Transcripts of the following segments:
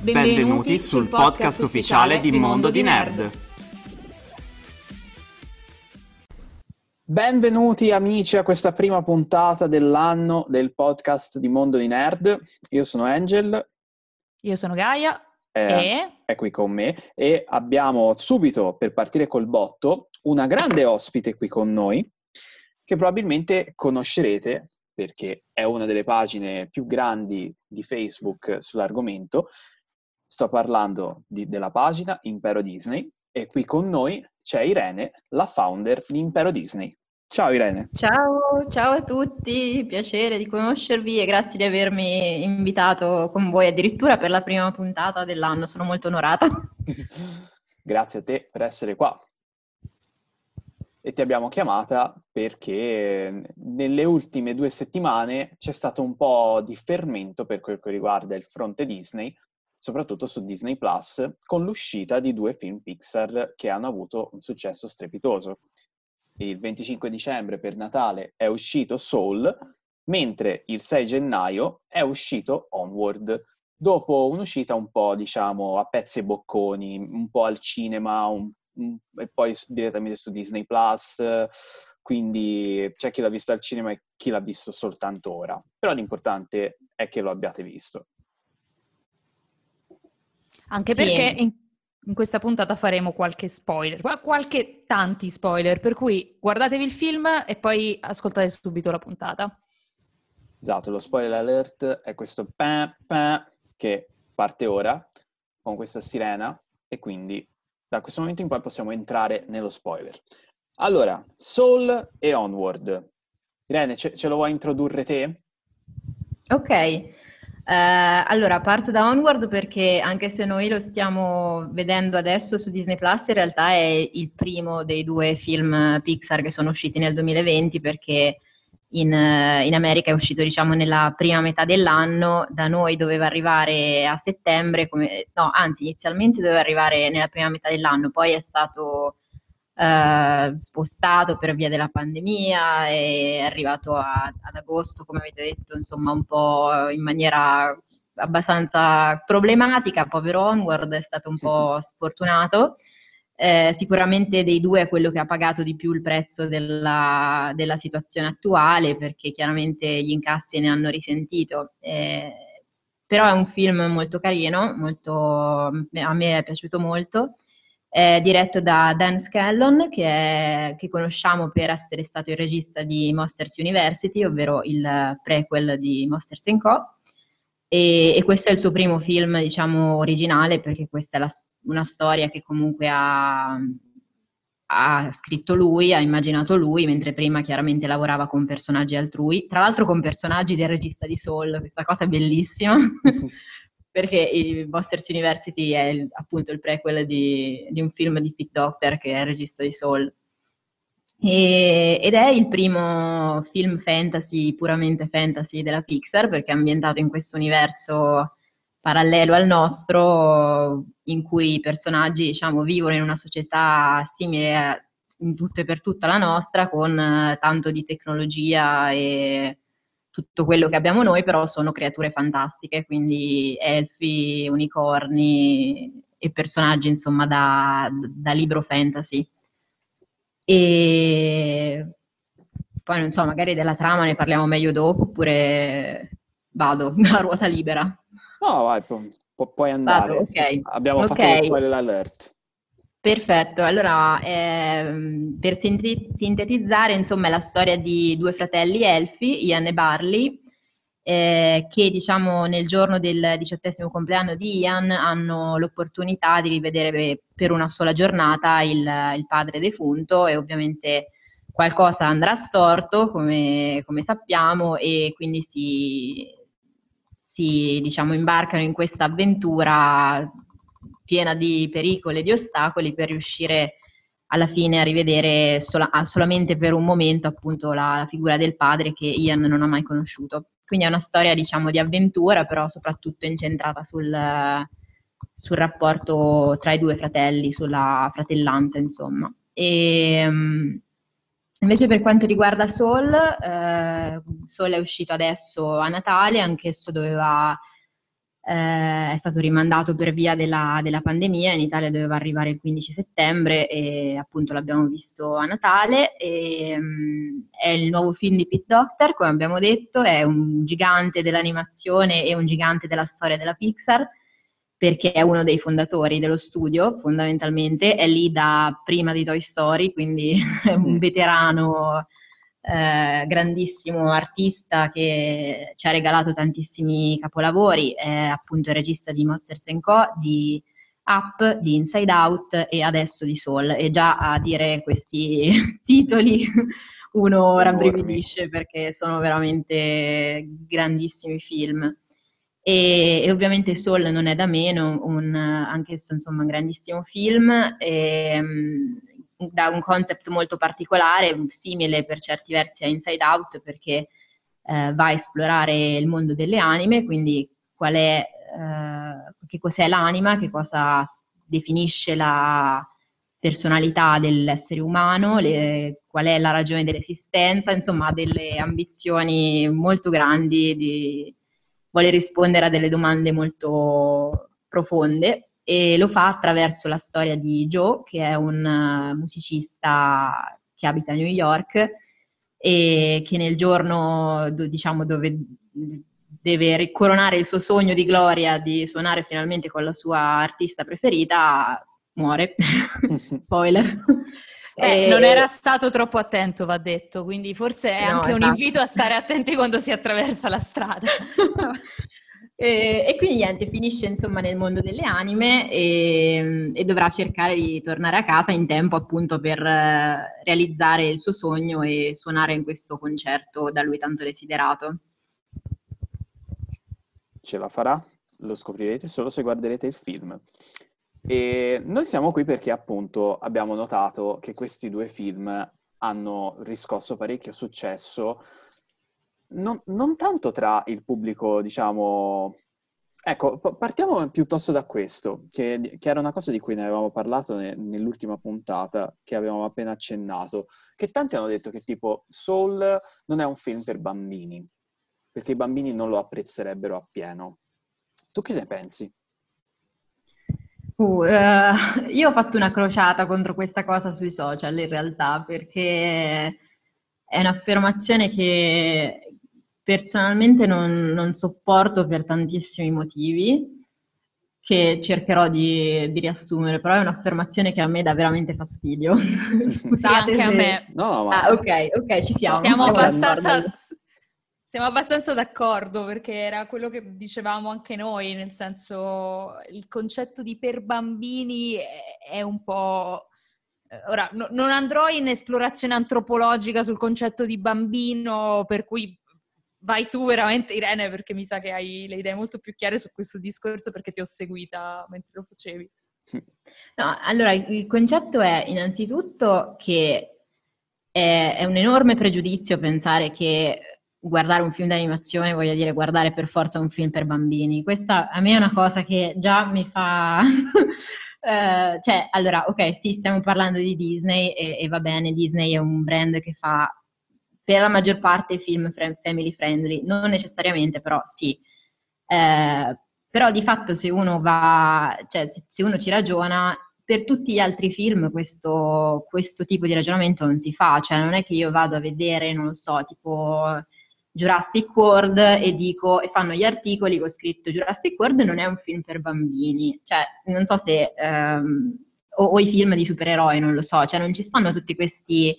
Benvenuti, Benvenuti sul podcast ufficiale di Mondo di Nerd. Benvenuti amici a questa prima puntata dell'anno del podcast di Mondo di Nerd. Io sono Angel. Io sono Gaia. Eh, e... È qui con me. E abbiamo subito, per partire col botto, una grande ospite qui con noi che probabilmente conoscerete perché è una delle pagine più grandi di Facebook sull'argomento Sto parlando di, della pagina Impero Disney e qui con noi c'è Irene, la founder di Impero Disney. Ciao Irene. Ciao, ciao a tutti, piacere di conoscervi e grazie di avermi invitato con voi addirittura per la prima puntata dell'anno, sono molto onorata. grazie a te per essere qua. E ti abbiamo chiamata perché nelle ultime due settimane c'è stato un po' di fermento per quel che riguarda il fronte Disney soprattutto su Disney Plus, con l'uscita di due film Pixar che hanno avuto un successo strepitoso. Il 25 dicembre per Natale è uscito Soul, mentre il 6 gennaio è uscito Onward, dopo un'uscita un po', diciamo, a pezzi e bocconi, un po' al cinema, un, un, e poi direttamente su Disney Plus, quindi c'è chi l'ha visto al cinema e chi l'ha visto soltanto ora. Però l'importante è che lo abbiate visto. Anche sì. perché in, in, questa puntata faremo qualche spoiler, qualche tanti spoiler, per cui guardatevi il film e poi ascoltate subito la puntata. Esatto, lo spoiler alert è questo pa, pa, che parte ora con questa sirena e quindi da questo momento in poi possiamo entrare nello spoiler. Allora, Soul e Onward. Irene, ce, ce lo vuoi introdurre te? Ok, allora, parto da Onward perché anche se noi lo stiamo vedendo adesso su Disney Plus, in realtà è il primo dei due film Pixar che sono usciti nel 2020 perché in, in America è uscito diciamo nella prima metà dell'anno, da noi doveva arrivare a settembre, come, no, anzi inizialmente doveva arrivare nella prima metà dell'anno, poi è stato eh, spostato per via della pandemia, è arrivato a, ad agosto, come avete detto, insomma un po' in maniera abbastanza problematica, povero Onward è stato un po' sfortunato. Eh, sicuramente dei due è quello che ha pagato di più il prezzo della, della situazione attuale perché chiaramente gli incassi ne hanno risentito. Eh, però è un film molto carino, molto, a me è piaciuto molto è diretto da Dan Scallon, che, è, che, conosciamo per essere stato il regista di Monsters University, ovvero il prequel di Monsters Co. E, e questo è il suo primo film, diciamo, originale, perché questa è la, una storia che comunque ha, ha scritto lui, ha immaginato lui, mentre prima chiaramente lavorava con personaggi altrui, tra l'altro con personaggi del regista di Soul, questa cosa è bellissima. perché il Busters University è il, appunto il prequel di, di, un film di Pete Doctor che è il regista di Soul. E, ed è il primo film fantasy, puramente fantasy della Pixar, perché è ambientato in questo universo parallelo al nostro, in cui i personaggi diciamo, vivono in una società simile a, in tutto e per tutta la nostra, con uh, tanto di tecnologia e tutto quello che abbiamo noi, però sono creature fantastiche, quindi elfi, unicorni e personaggi insomma da, da libro fantasy. E poi non so, magari della trama ne parliamo meglio dopo, oppure vado a ruota libera. No, vai, pu- pu- puoi andare. Vado, okay. Abbiamo okay. fatto lo spoiler alert. Perfetto, allora ehm, per sintetizzare, insomma, è la storia di due fratelli elfi, Ian e Barley, eh, che diciamo nel giorno del diciottesimo compleanno di Ian hanno l'opportunità di rivedere per una sola giornata il, il padre defunto e ovviamente qualcosa andrà storto, come, come sappiamo, e quindi si, si diciamo, imbarcano in questa avventura piena di pericoli e di ostacoli per riuscire alla fine a rivedere sola, solamente per un momento appunto la, la, figura del padre che Ian non ha mai conosciuto. Quindi è una storia diciamo di avventura, però soprattutto incentrata sul, sul rapporto tra i due fratelli, sulla fratellanza insomma. E, um, invece per quanto riguarda Soul, eh, Soul è uscito adesso a Natale, anch'esso doveva eh, è stato rimandato per via della, della, pandemia, in Italia doveva arrivare il 15 settembre e appunto l'abbiamo visto a Natale. E, um, è il nuovo film di Pete Doctor, come abbiamo detto, è un gigante dell'animazione e un gigante della storia della Pixar perché è uno dei fondatori dello studio, fondamentalmente, è lì da prima di Toy Story, quindi è un mm. veterano eh, grandissimo artista che ci ha regalato tantissimi capolavori, è appunto il regista di Monsters Co., di Up, di Inside Out e adesso di Soul. E già a dire questi titoli uno rabbrividisce perché sono veramente grandissimi film. E, e, ovviamente Soul non è da meno, un, anch'esso insomma un grandissimo film. E, da un concept molto particolare, simile per certi versi a Inside Out, perché eh, va a esplorare il mondo delle anime, quindi qual è, eh, che cos'è l'anima, che cosa definisce la personalità dell'essere umano, le, qual è la ragione dell'esistenza, insomma delle ambizioni molto grandi, di, vuole rispondere a delle domande molto profonde e lo fa attraverso la storia di Joe, che è un uh, musicista che abita a New York e che nel giorno, diciamo, dove deve coronare il suo sogno di gloria di suonare finalmente con la sua artista preferita, muore. Spoiler. Eh, e... Non era stato troppo attento, va detto, quindi forse è no, anche esatto. un invito a stare attenti quando si attraversa la strada. E, e, quindi niente, finisce insomma nel mondo delle anime e, e, dovrà cercare di tornare a casa in tempo appunto per uh, realizzare il suo sogno e suonare in questo concerto da lui tanto desiderato. Ce la farà? Lo scoprirete solo se guarderete il film. E noi siamo qui perché appunto abbiamo notato che questi due film hanno riscosso parecchio successo non, non tanto tra il pubblico, diciamo... Ecco, partiamo piuttosto da questo, che, che, era una cosa di cui ne avevamo parlato ne, nell'ultima puntata, che avevamo appena accennato, che tanti hanno detto che tipo Soul non è un film per bambini, perché i bambini non lo apprezzerebbero appieno. Tu che ne pensi? Uh, uh, io ho fatto una crociata contro questa cosa sui social in realtà, perché è un'affermazione che, personalmente non, non, sopporto per tantissimi motivi che cercherò di, di, riassumere, però è un'affermazione che a me dà veramente fastidio. Scusate sì, anche se... a me. No, ma... Ah, ok, ok, ci siamo. Stiamo abbastanza... Siamo abbastanza d'accordo perché era quello che dicevamo anche noi, nel senso il concetto di per bambini è un po'... Ora, no, non andrò in esplorazione antropologica sul concetto di bambino, per cui vai tu veramente Irene perché mi sa che hai le idee molto più chiare su questo discorso perché ti ho seguita mentre lo facevi. No, allora il concetto è innanzitutto che è, è un enorme pregiudizio pensare che guardare un film d'animazione voglia dire guardare per forza un film per bambini. Questa a me è una cosa che già mi fa... Uh, cioè, allora, ok, sì, stiamo parlando di Disney e, e, va bene, Disney è un brand che fa per la maggior parte film family friendly, non necessariamente, però sì. Eh, però di fatto se uno va, cioè se, uno ci ragiona, per tutti gli altri film questo, questo, tipo di ragionamento non si fa, cioè non è che io vado a vedere, non lo so, tipo Jurassic World e dico, e fanno gli articoli con scritto Jurassic World non è un film per bambini, cioè non so se, ehm, o, o, i film di supereroi, non lo so, cioè non ci stanno tutti questi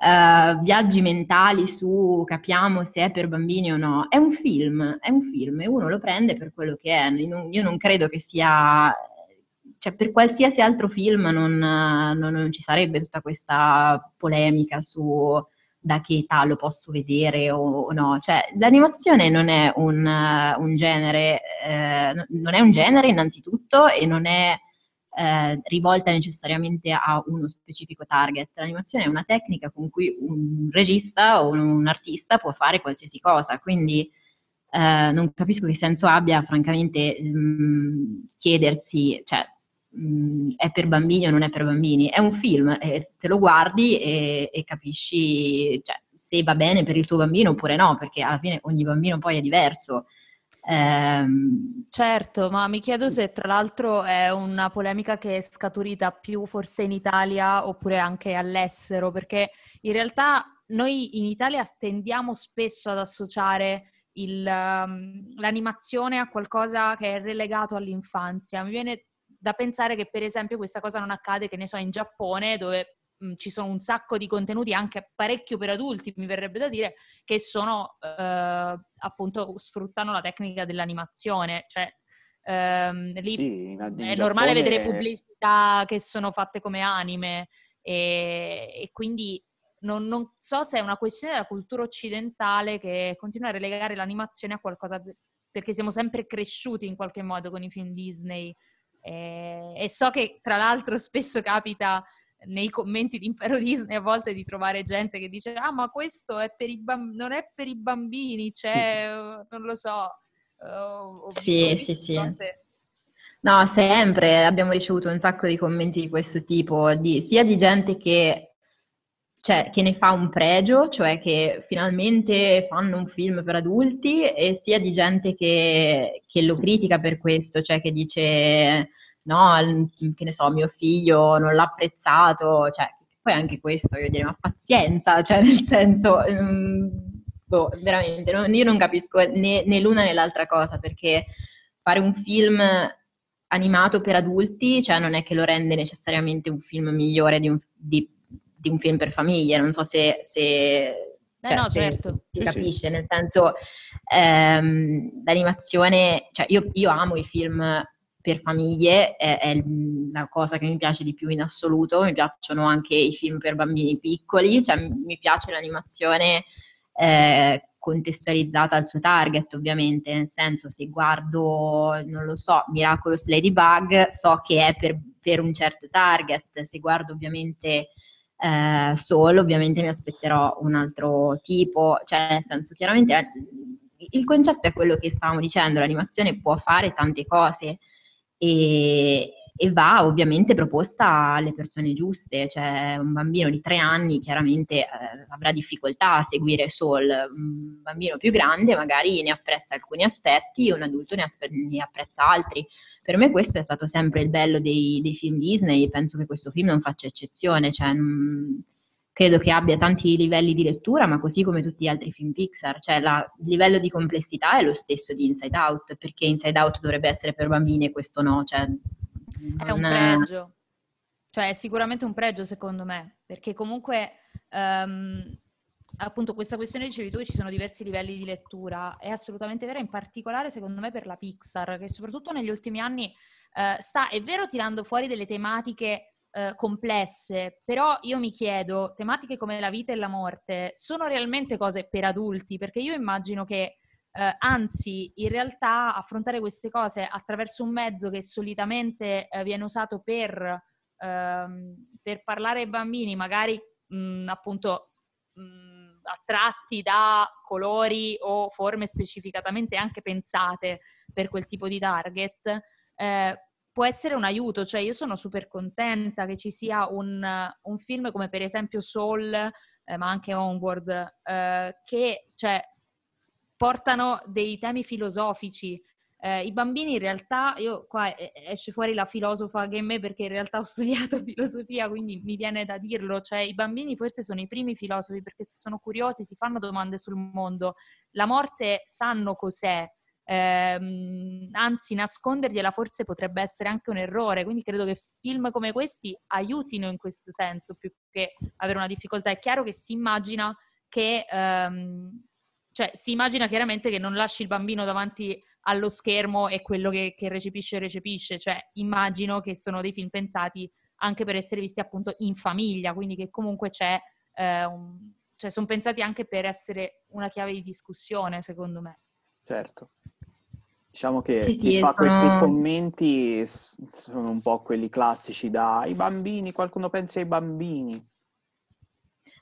uh, viaggi mentali su capiamo se è per bambini o no. È un film, è un film e uno lo prende per quello che è. Io non credo che sia cioè per qualsiasi altro film non, non, non, ci sarebbe tutta questa polemica su da che età lo posso vedere o, o no. Cioè, l'animazione non è un, un genere, eh, non è un genere innanzitutto e non è eh, rivolta necessariamente a uno specifico target. L'animazione è una tecnica con cui un regista o un, artista può fare qualsiasi cosa, quindi eh, non capisco che senso abbia, francamente, mh, mm, chiedersi, cioè, mh, mm, è per bambini o non è per bambini. È un film, e te lo guardi e, e capisci cioè, se va bene per il tuo bambino oppure no, perché alla fine ogni bambino poi è diverso. Ehm... Certo, ma mi chiedo se tra l'altro è una polemica che è scaturita più forse in Italia oppure anche all'estero, perché in realtà noi in Italia tendiamo spesso ad associare il, um, l'animazione a qualcosa che è relegato all'infanzia. Mi viene da pensare che per esempio questa cosa non accade, che ne so, in Giappone, dove mh, ci sono un sacco di contenuti anche parecchio per adulti, mi verrebbe da dire, che sono eh, appunto sfruttano la tecnica dell'animazione. Cioè, ehm, lì sì, è Giappone... normale vedere pubblicità che sono fatte come anime e, e quindi non, non, so se è una questione della cultura occidentale che continua a relegare l'animazione a qualcosa perché siamo sempre cresciuti in qualche modo con i film Disney e, e so che tra l'altro spesso capita nei commenti di Impero Disney a volte di trovare gente che dice ah ma questo è per i bamb- non è per i bambini, c'è, non lo so. Uh, sì, sì, sì. No, sempre abbiamo ricevuto un sacco di commenti di questo tipo, di, sia di gente che cioè, che ne fa un pregio, cioè che finalmente fanno un film per adulti, e sia di gente che, che lo critica per questo, cioè che dice no, che ne so, mio figlio non l'ha apprezzato, cioè poi anche questo io direi ma pazienza, cioè nel senso, um, boh, veramente, non, io non capisco né, né l'una né l'altra cosa, perché fare un film animato per adulti, cioè non è che lo rende necessariamente un film migliore di un, di, di un film per famiglie, non so se, se, eh cioè, no, se certo. si capisce, sì. nel senso ehm, l'animazione, cioè io, io, amo i film per famiglie, è, è, la cosa che mi piace di più in assoluto, mi piacciono anche i film per bambini piccoli, cioè mi piace l'animazione eh, contestualizzata al suo target, ovviamente, nel senso se guardo, non lo so, Miraculous Ladybug, so che è per, per un certo target, se guardo ovviamente eh, solo, ovviamente mi aspetterò un altro tipo, cioè nel senso chiaramente il concetto è quello che stavamo dicendo, l'animazione può fare tante cose e, e va ovviamente proposta alle persone giuste, cioè un bambino di tre anni chiaramente eh, avrà difficoltà a seguire Soul, un bambino più grande magari ne apprezza alcuni aspetti, un adulto ne, aspe- ne apprezza altri. Per me questo è stato sempre il bello dei, dei film Disney penso che questo film non faccia eccezione, cioè, mh, credo che abbia tanti livelli di lettura, ma così come tutti gli altri film Pixar, cioè la, il livello di complessità è lo stesso di Inside Out, perché Inside Out dovrebbe essere per bambini e questo no, cioè è un pregio. Cioè, è sicuramente un pregio secondo me, perché comunque um, appunto questa questione dicevi tu ci sono diversi livelli di lettura, è assolutamente vera, in particolare secondo me per la Pixar, che soprattutto negli ultimi anni uh, sta, è vero, tirando fuori delle tematiche uh, complesse, però io mi chiedo, tematiche come la vita e la morte sono realmente cose per adulti? Perché io immagino che eh, anzi, in realtà affrontare queste cose attraverso un mezzo che solitamente eh, viene usato per, ehm, per, parlare ai bambini, magari mh, appunto mh, attratti da colori o forme specificatamente anche pensate per quel tipo di target, eh, può essere un aiuto. Cioè, io sono super contenta che ci sia un, un film come per esempio Soul, eh, ma anche Onward, eh, che cioè, portano dei temi filosofici. Eh, I bambini in realtà, io qua esce fuori la filosofa che è me perché in realtà ho studiato filosofia, quindi mi viene da dirlo, cioè i bambini forse sono i primi filosofi perché sono curiosi, si fanno domande sul mondo, la morte sanno cos'è, eh, anzi nascondergliela forse potrebbe essere anche un errore, quindi credo che film come questi aiutino in questo senso più che avere una difficoltà. È chiaro che si immagina che ehm, cioè si immagina chiaramente che non lasci il bambino davanti allo schermo e quello che, che recepisce recepisce, cioè immagino che sono dei film pensati anche per essere visti appunto in famiglia, quindi che comunque c'è eh, un, cioè sono pensati anche per essere una chiave di discussione, secondo me. Certo. Diciamo che Sì, chi sì, fa sono- questi commenti sono un po' quelli classici da i bambini, qualcuno pensa ai bambini.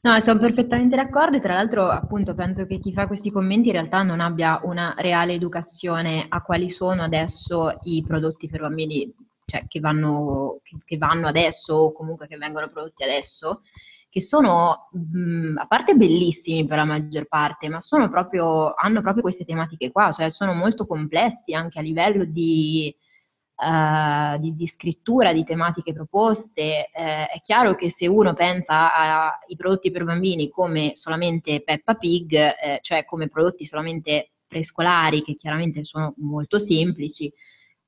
No, sono perfettamente d'accordo e tra l'altro appunto penso che chi fa questi commenti in realtà non abbia una reale educazione a quali sono adesso i prodotti per bambini, cioè che vanno, che vanno adesso o comunque che vengono prodotti adesso, che sono mh, a parte bellissimi per la maggior parte, ma proprio, hanno proprio queste tematiche qua, cioè sono molto complessi anche a livello di eh, di, di scrittura, di tematiche proposte. Eh, è chiaro che se uno pensa ai prodotti per bambini come solamente Peppa Pig, eh, cioè come prodotti solamente prescolari, che chiaramente sono molto semplici,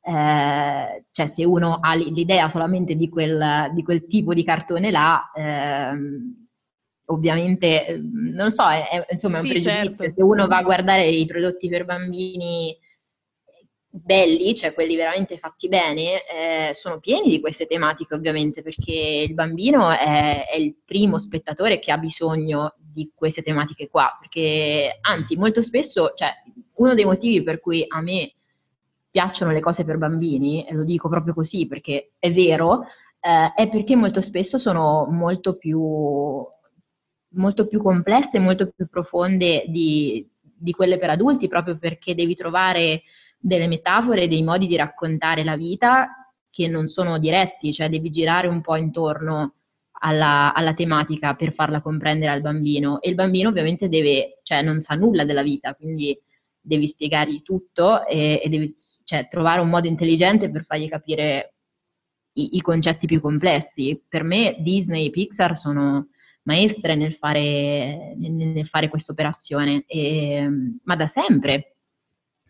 eh, cioè se uno ha l'idea solamente di quel, di quel tipo di cartone là, ehm, ovviamente, eh, non so, è, è- insomma è un Sì, pregiudizio. certo. Se uno va a guardare i prodotti per bambini belli, cioè quelli veramente fatti bene, eh, sono pieni di queste tematiche ovviamente, perché il bambino è, è il primo spettatore che ha bisogno di queste tematiche qua, perché anzi molto spesso, cioè uno dei motivi per cui a me piacciono le cose per bambini, e lo dico proprio così perché è vero, eh, è perché molto spesso sono molto più, molto più complesse, molto più profonde di, di quelle per adulti, proprio perché devi trovare delle metafore, dei modi di raccontare la vita che non sono diretti, cioè devi girare un po' intorno alla, alla tematica per farla comprendere al bambino. E il bambino ovviamente deve, cioè non sa nulla della vita, quindi devi spiegargli tutto e, e devi cioè, trovare un modo intelligente per fargli capire i, i concetti più complessi. Per me Disney e Pixar sono maestre nel fare, nel, fare questa operazione, ma da sempre,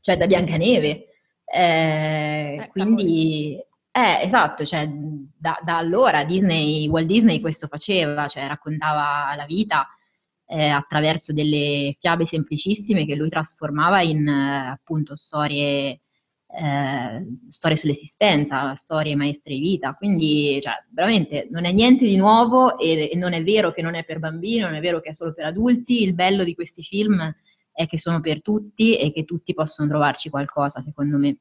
cioè da Biancaneve. Eh, Eh, quindi, eh, esatto, cioè, da, da allora Disney, Walt Disney questo faceva, cioè raccontava la vita eh, attraverso delle fiabe semplicissime che lui trasformava in eh, appunto storie, eh, storie sull'esistenza, storie maestre di vita. Quindi, cioè, veramente non è niente di nuovo e, e non è vero che non è per bambini, non è vero che è solo per adulti. Il bello di questi film è che sono per tutti e che tutti possono trovarci qualcosa, secondo me.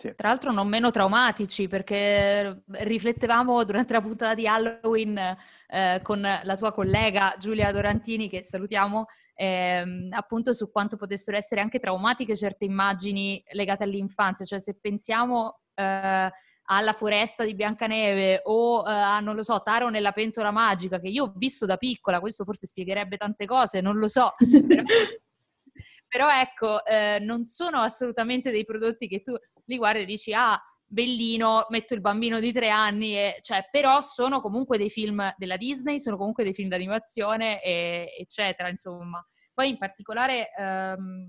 Sì. Tra l'altro non meno traumatici perché riflettevamo durante la puntata di Halloween eh, con la tua collega Giulia Dorantini, che salutiamo, ehm, appunto su quanto potessero essere anche traumatiche certe immagini legate all'infanzia. Cioè se pensiamo eh, alla foresta di Biancaneve o eh, a, non lo so, Taro nella pentola magica, che io ho visto da piccola, questo forse spiegherebbe tante cose, non lo so. Però... Però ecco, eh, non sono assolutamente dei prodotti che tu li guardi e dici, ah, bellino, metto il bambino di tre anni, e, cioè, però sono comunque dei film della Disney, sono comunque dei film d'animazione, e, eccetera, insomma. Poi in particolare ehm,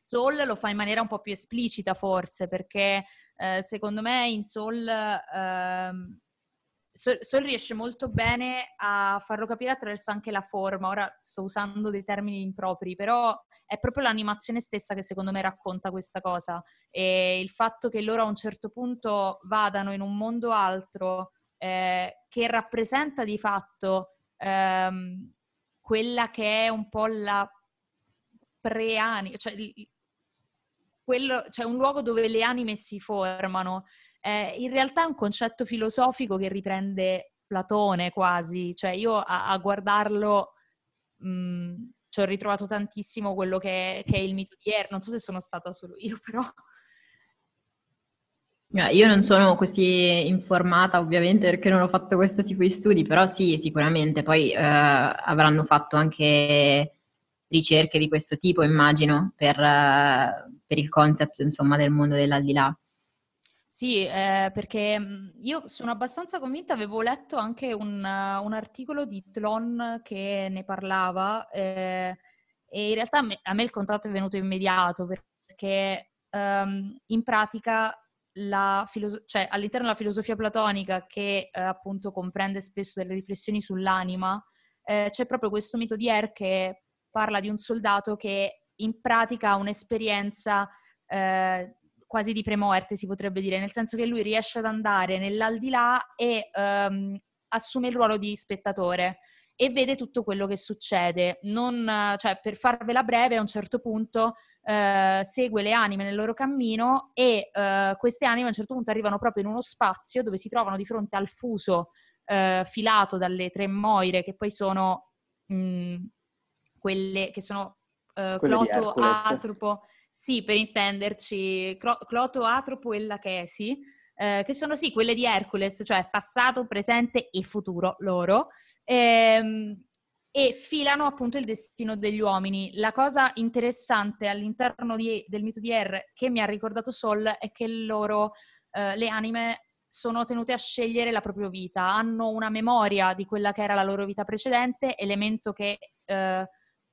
Soul lo fa in maniera un po' più esplicita forse, perché eh, secondo me in Soul... Ehm, Sol, riesce molto bene a farlo capire attraverso anche la forma. Ora sto usando dei termini impropri, però è proprio l'animazione stessa che secondo me racconta questa cosa. E il fatto che loro a un certo punto vadano in un mondo altro eh, che rappresenta di fatto ehm, quella che è un po' la pre-anima, cioè, cioè un luogo dove le anime si formano eh, in realtà è un concetto filosofico che riprende Platone quasi, cioè io a, a guardarlo mh, ci ho ritrovato tantissimo quello che, che, è il mito di Er, non so se sono stata solo io però. Io non sono così informata ovviamente perché non ho fatto questo tipo di studi, però sì, sicuramente poi eh, avranno fatto anche ricerche di questo tipo, immagino, per, uh, per il concept insomma del mondo dell'aldilà. Sì, eh, perché io sono abbastanza convinta, avevo letto anche un, un articolo di Tlon che ne parlava eh, e in realtà a me, a me, il contatto è venuto immediato perché um, in pratica filoso- cioè, all'interno della filosofia platonica che eh, appunto comprende spesso delle riflessioni sull'anima, eh, c'è proprio questo mito di Er che parla di un soldato che in pratica ha un'esperienza eh, quasi di premorte, si potrebbe dire, nel senso che lui riesce ad andare nell'aldilà e um, assume il ruolo di spettatore. e vede tutto quello che succede. Non, cioè, per farvela breve, a un certo punto eh, segue le anime nel loro cammino e eh, queste anime a un certo punto arrivano proprio in uno spazio dove si trovano di fronte al fuso eh, filato dalle tre moire che poi sono mh, mm, quelle che sono eh, Cloto, Atropo, sì, per intenderci, Cloto, Atropo e Lachesi, eh, che sono sì quelle di Hercules, cioè passato, presente e futuro loro, ehm, e filano appunto il destino degli uomini. La cosa interessante all'interno di, del mito di Er che mi ha ricordato Sol è che loro, eh, le anime, sono tenute a scegliere la propria vita, hanno una memoria di quella che era la loro vita precedente, elemento che eh,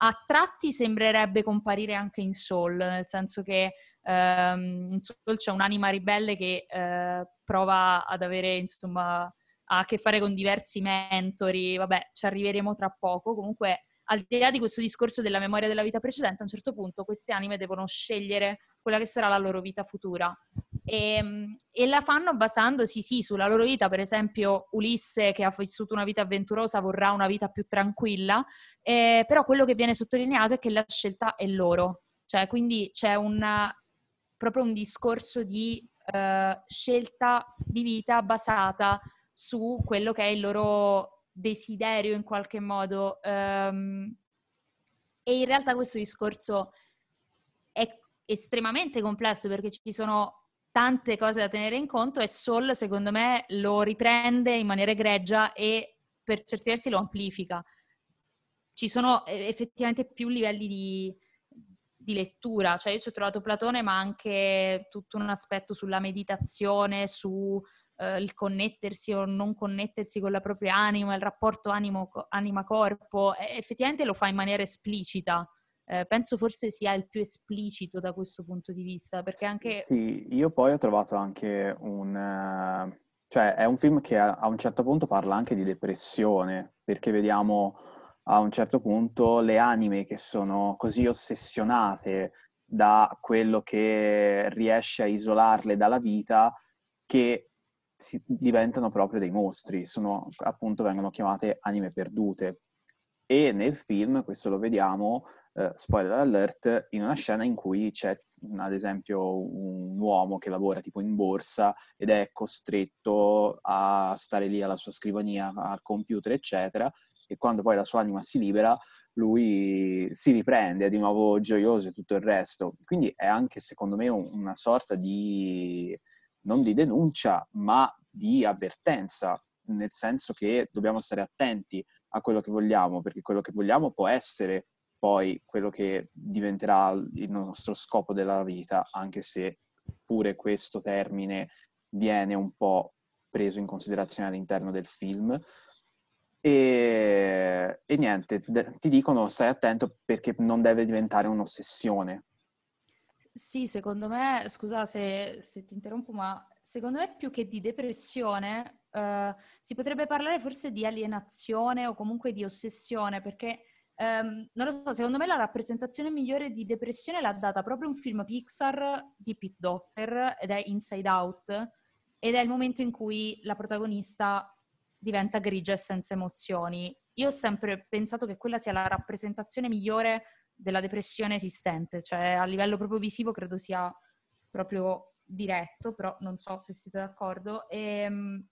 a tratti sembrerebbe comparire anche in Soul, nel senso che ehm, in Soul c'è un'anima ribelle che eh, prova ad avere, insomma, a che fare con diversi mentori, vabbè, ci arriveremo tra poco. Comunque, al di là di questo discorso della memoria della vita precedente, a un certo punto queste anime devono scegliere quella che sarà la loro vita futura. E, ehm, e, la fanno basandosi sì sulla loro vita, per esempio Ulisse che ha vissuto una vita avventurosa vorrà una vita più tranquilla, eh, però quello che viene sottolineato è che la scelta è loro, cioè quindi c'è una, proprio un discorso di uh, scelta di vita basata su quello che è il loro desiderio in qualche modo. Um, e in realtà questo discorso è estremamente complesso perché ci sono tante cose da tenere in conto e Soul secondo me lo riprende in maniera egregia e per certi versi lo amplifica. Ci sono eh, effettivamente più livelli di, di lettura, cioè io ci ho trovato Platone ma anche tutto un aspetto sulla meditazione, su Uh, il connettersi o non connettersi con la propria anima, il rapporto anima-corpo, effettivamente lo fa in maniera esplicita eh, penso forse sia il più esplicito da questo punto di vista, perché anche... Sì, io poi ho trovato anche un... Uh, cioè è un film che a, a, un certo punto parla anche di depressione, perché vediamo a un certo punto le anime che sono così ossessionate da quello che riesce a isolarle dalla vita che si, diventano proprio dei mostri, sono appunto vengono chiamate anime perdute. E nel film, questo lo vediamo, eh, spoiler alert, in una scena in cui c'è ad esempio un uomo che lavora tipo in borsa ed è costretto a stare lì alla sua scrivania, al computer, eccetera, e quando poi la sua anima si libera, lui si riprende, è di nuovo gioioso e tutto il resto. Quindi è anche, secondo me, una sorta di, non di denuncia, ma di avvertenza, nel senso che dobbiamo stare attenti a quello che vogliamo, perché quello che vogliamo può essere poi quello che diventerà il nostro scopo della vita, anche se pure questo termine viene un po' preso in considerazione all'interno del film. E, e niente, de- ti dicono stai attento perché non deve diventare un'ossessione. Sì, secondo me, scusa se, se ti interrompo, ma secondo me più che di depressione uh, si potrebbe parlare forse di alienazione o comunque di ossessione, perché Um, non lo so, secondo me la rappresentazione migliore di depressione l'ha data proprio un film Pixar di Pete Docter ed è Inside Out ed è il momento in cui la protagonista diventa grigia e senza emozioni. Io ho sempre pensato che quella sia la rappresentazione migliore della depressione esistente, cioè a livello proprio visivo credo sia proprio diretto, però non so se siete d'accordo. E, ehm,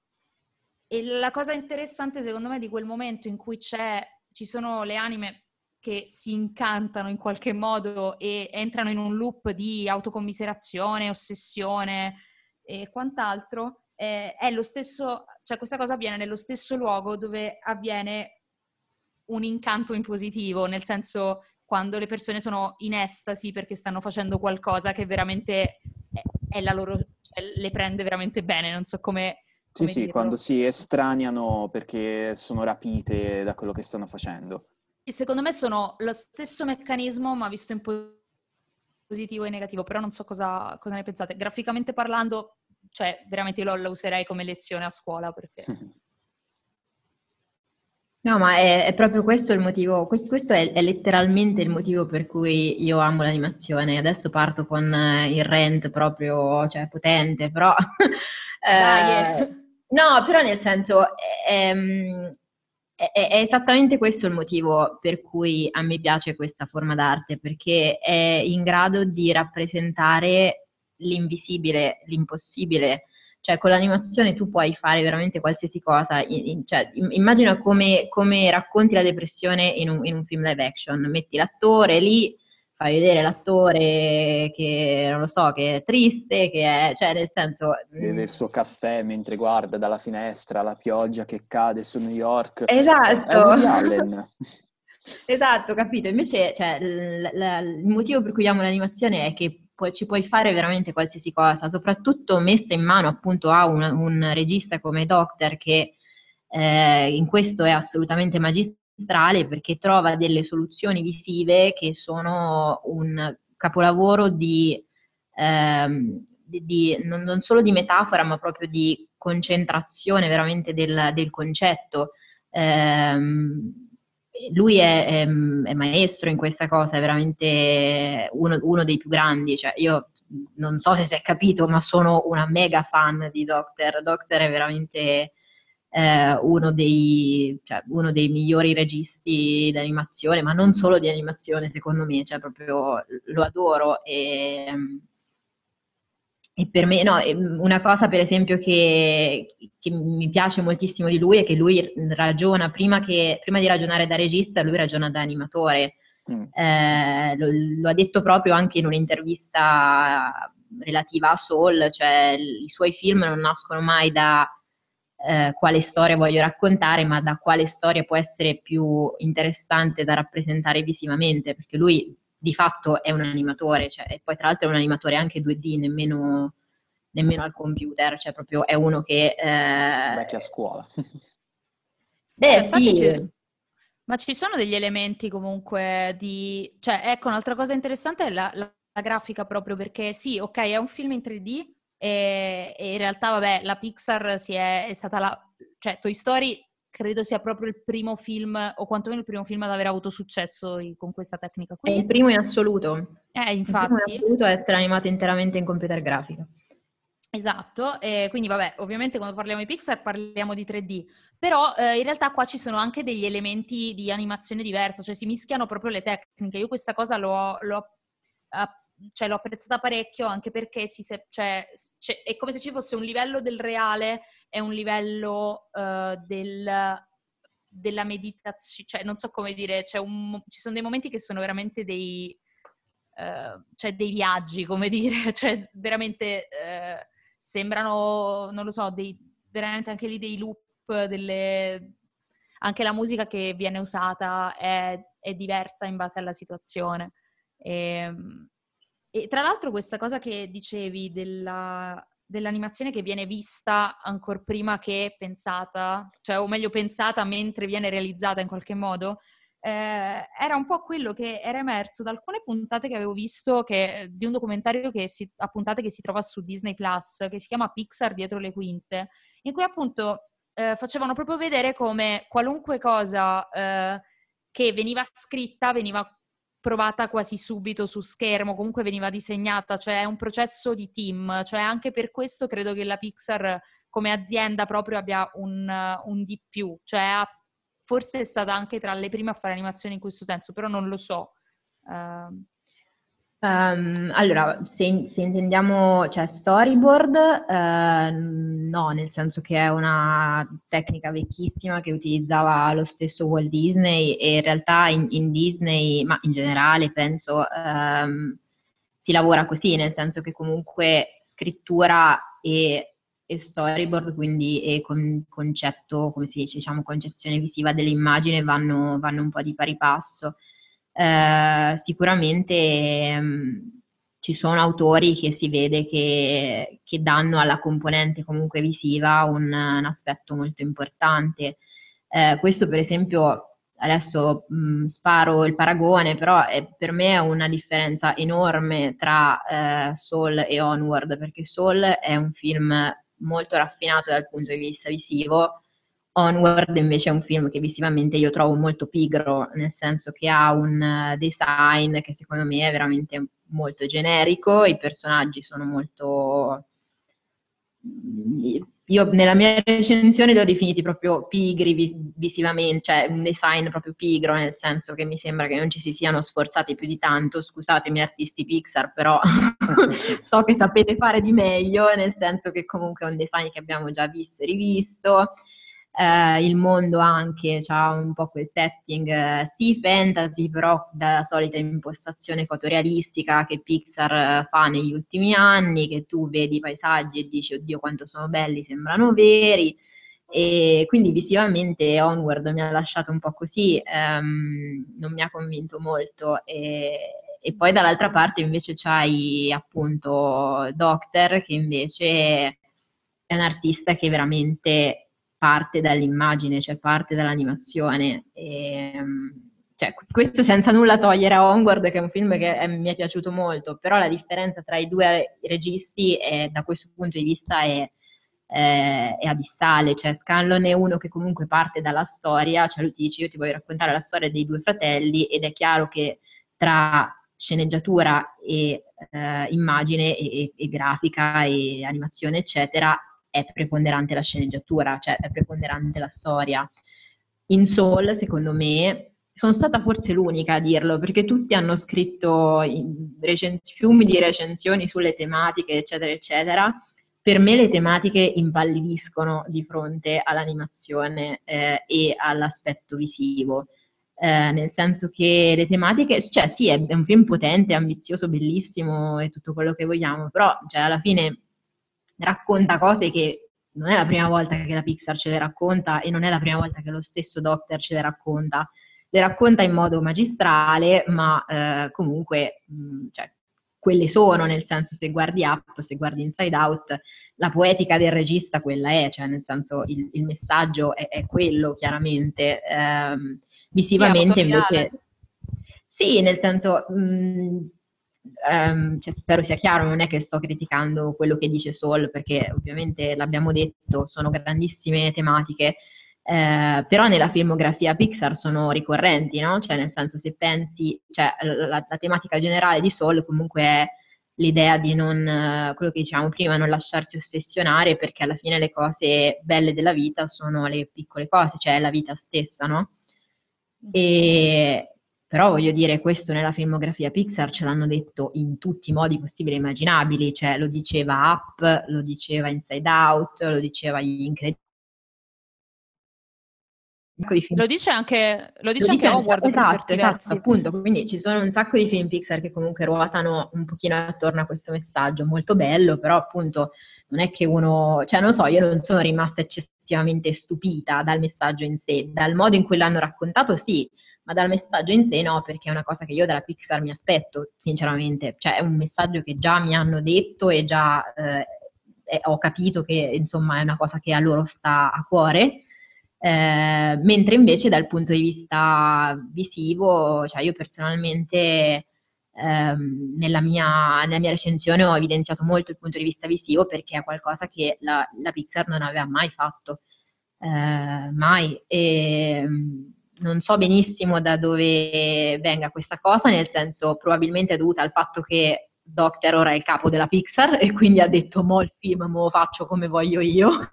e la cosa interessante secondo me di quel momento in cui ci sono le anime che si incantano in qualche modo e entrano in un loop di autocommiserazione, ossessione e quant'altro, eh, è lo stesso, cioè questa cosa avviene nello stesso luogo dove avviene un incanto in positivo, nel senso quando le persone sono in estasi perché stanno facendo qualcosa che veramente è, è la loro, cioè, le prende veramente bene, non so come sì, sì, dirlo. quando si estraniano perché sono rapite da quello che stanno facendo. E secondo me sono lo stesso meccanismo, ma visto in positivo e negativo, però non so cosa, cosa ne pensate. Graficamente parlando, cioè, veramente io lo, userei come lezione a scuola perché... No, ma è, è, proprio questo il motivo, questo, questo è, è, letteralmente il motivo per cui io amo l'animazione. Adesso parto con eh, il rent proprio, cioè potente, però... eh, No, però nel senso, ehm, è, esattamente questo il motivo per cui a me piace questa forma d'arte, perché è in grado di rappresentare l'invisibile, l'impossibile. Cioè, con l'animazione tu puoi fare veramente qualsiasi cosa. Cioè, immagina come, come, racconti la depressione in un, in un film live action. Metti l'attore lì, fai vedere l'attore che non lo so, che è triste, che è, cioè nel senso... Beve mm. il suo caffè mentre guarda dalla finestra la pioggia che cade su New York. Esatto. Esatto, capito. Invece, cioè, l- l- il motivo per cui amo l'animazione è che pu- ci puoi fare veramente qualsiasi cosa, soprattutto messa in mano appunto a un, un regista come Doctor che eh, in questo è assolutamente magistrale magistrale perché trova delle soluzioni visive che sono un capolavoro di, ehm, di, di non, non, solo di metafora, ma proprio di concentrazione veramente del, del concetto. Eh, lui è, è, è, maestro in questa cosa, è veramente uno, uno dei più grandi. Cioè, io non so se si è capito, ma sono una mega fan di Doctor. Doctor è veramente eh, uno, dei, cioè, uno, dei, migliori registi di animazione, ma non solo di animazione, secondo me, cioè proprio lo adoro. E, e per me, no, una cosa per esempio che, che, mi piace moltissimo di lui è che lui ragiona, prima, che, prima di ragionare da regista, lui ragiona da animatore. Mm. Eh, lo, lo, ha detto proprio anche in un'intervista relativa a Soul, cioè i suoi film non nascono mai da eh, quale storia voglio raccontare, ma da quale storia può essere più interessante da rappresentare visivamente, perché lui di fatto è un animatore, cioè, e poi tra l'altro è un animatore anche 2D, nemmeno, nemmeno al computer, cioè proprio è uno che... Eh... Vecchia scuola. Beh, eh, sì. Ci... Ma ci sono degli elementi comunque di... Cioè, ecco, un'altra cosa interessante è la, la, la grafica proprio, perché sì, ok, è un film in 3D, e, e in realtà, vabbè, la Pixar è, è, stata la... cioè Toy Story credo sia proprio il primo film, o quantomeno il primo film ad aver avuto successo con questa tecnica qui. È il primo in assoluto. Eh, infatti. Il primo in assoluto è essere animato interamente in computer grafica. Esatto, e quindi vabbè, ovviamente quando parliamo di Pixar parliamo di 3D, però eh, in realtà qua ci sono anche degli elementi di animazione diversa, cioè si mischiano proprio le tecniche. Io questa cosa l'ho, l'ho cioè, l'ho apprezzata parecchio anche perché si, cioè, cioè, è come se ci fosse un livello del reale e un livello uh, del, della meditazione, cioè non so come dire, un, ci sono dei momenti che sono veramente dei, uh, cioè dei viaggi, come dire, cioè veramente uh, sembrano, non lo so, dei, veramente anche lì dei loop, delle, anche la musica che viene usata è, è diversa in base alla situazione. E, ehm, e tra l'altro questa cosa che dicevi della, dell'animazione che viene vista ancora prima che pensata, cioè o meglio pensata mentre viene realizzata in qualche modo, eh, era un po' quello che era emerso da alcune puntate che avevo visto che, di un documentario che si, a puntate che si trova su Disney Plus, che si chiama Pixar dietro le quinte, in cui appunto eh, facevano proprio vedere come qualunque cosa eh, che veniva scritta veniva provata quasi subito su schermo, comunque veniva disegnata, cioè è un processo di team, cioè anche per questo credo che la Pixar come azienda proprio abbia un, un di più, cioè forse è stata anche tra le prime a fare animazioni in questo senso, però non lo so. Uh, Um, allora, se, se, intendiamo cioè storyboard, uh, no, nel senso che è una tecnica vecchissima che utilizzava lo stesso Walt Disney e in realtà in, in Disney, ma in generale penso, um, si lavora così, nel senso che comunque scrittura e, e storyboard, quindi e con, concetto, come si dice, diciamo concezione visiva dell'immagine vanno, vanno un po' di pari passo. Eh, sicuramente mh, mm, ci sono autori che si vede che, che danno alla componente comunque visiva un, un aspetto molto importante. Eh, questo per esempio, adesso mh, mm, sparo il paragone, però è, per me è una differenza enorme tra eh, Soul e Onward, perché Soul è un film molto raffinato dal punto di vista visivo, Onward invece è un film che visivamente io trovo molto pigro, nel senso che ha un eh, design che secondo me è veramente molto generico, i personaggi sono molto io nella mia recensione li ho definiti proprio pigri vis- visivamente, cioè un design proprio pigro, nel senso che mi sembra che non ci si siano sforzati più di tanto. Scusatemi artisti Pixar, però so che sapete fare di meglio, nel senso che comunque è un design che abbiamo già visto e rivisto. Eh, il mondo anche ha un po' quel setting, eh, sì, fantasy, però dalla solita impostazione fotorealistica che Pixar eh, fa negli ultimi anni, che tu vedi i paesaggi e dici, oddio, quanto sono belli, sembrano veri. E quindi visivamente Onward mi ha lasciato un po' così, ehm, non mi ha convinto molto. E, e poi dall'altra parte invece c'hai appunto Doctor, che invece è un artista che veramente parte dall'immagine, cioè parte dall'animazione. E, ehm, cioè, questo senza nulla togliere a Onward, che è un film che è, mi è piaciuto molto, però la differenza tra i due registi è, da questo punto di vista è, è, è abissale. Cioè, Scanlon è uno che comunque parte dalla storia, cioè lui ti dice io ti voglio raccontare la storia dei due fratelli ed è chiaro che tra sceneggiatura e eh, immagine e, e, e grafica e animazione, eccetera, è preponderante la sceneggiatura, cioè è preponderante la storia. In Soul, secondo me, sono stata forse l'unica a dirlo, perché tutti hanno scritto recens- fiumi di recensioni sulle tematiche, eccetera, eccetera. Per me le tematiche impallidiscono di fronte all'animazione eh, e all'aspetto visivo. Eh, nel senso che le tematiche, cioè sì, è un film potente, ambizioso, bellissimo e tutto quello che vogliamo, però cioè, alla fine racconta cose che non è la prima volta che la Pixar ce le racconta e non è la prima volta che lo stesso Doctor ce le racconta. Le racconta in modo magistrale, ma eh, comunque, mh, mm, cioè, quelle sono, nel senso se guardi Up, se guardi Inside Out, la poetica del regista quella è, cioè nel senso il, il messaggio è, è, quello chiaramente. Eh, visivamente sì, invece... Sì, nel senso... Mh, mm, Um, cioè, spero sia chiaro, non è che sto criticando quello che dice Sol, perché ovviamente l'abbiamo detto, sono grandissime tematiche, eh, però nella filmografia Pixar sono ricorrenti, no? Cioè, nel senso, se pensi, cioè, la, la tematica generale di Sol comunque è l'idea di non, quello che diciamo prima, non lasciarsi ossessionare, perché alla fine le cose belle della vita sono le piccole cose, cioè la vita stessa, no? E, però voglio dire, questo nella filmografia Pixar ce l'hanno detto in tutti i modi possibili e immaginabili, cioè lo diceva Up, lo diceva Inside Out, lo diceva Gli Incredibili. Lo dice anche, lo dice lo anche dice, Howard esatto, esatto, appunto, quindi ci sono un sacco di film Pixar che comunque ruotano un pochino attorno a questo messaggio, molto bello, però appunto non è che uno, cioè non so, io non sono rimasta eccessivamente stupita dal messaggio in sé, dal modo in cui l'hanno raccontato sì, ma dal messaggio in sé no, perché è una cosa che io dalla Pixar mi aspetto, sinceramente. Cioè è un messaggio che già mi hanno detto e già eh, ho capito che insomma è una cosa che a loro sta a cuore. Eh, mentre invece dal punto di vista visivo, cioè io personalmente ehm, nella, mia, nella, mia, recensione ho evidenziato molto il punto di vista visivo perché è qualcosa che la, la Pixar non aveva mai fatto, eh, mai. E, non so benissimo da dove venga questa cosa, nel senso probabilmente è dovuta al fatto che Doctor ora è il capo della Pixar e quindi ha detto mo il film mo faccio come voglio io,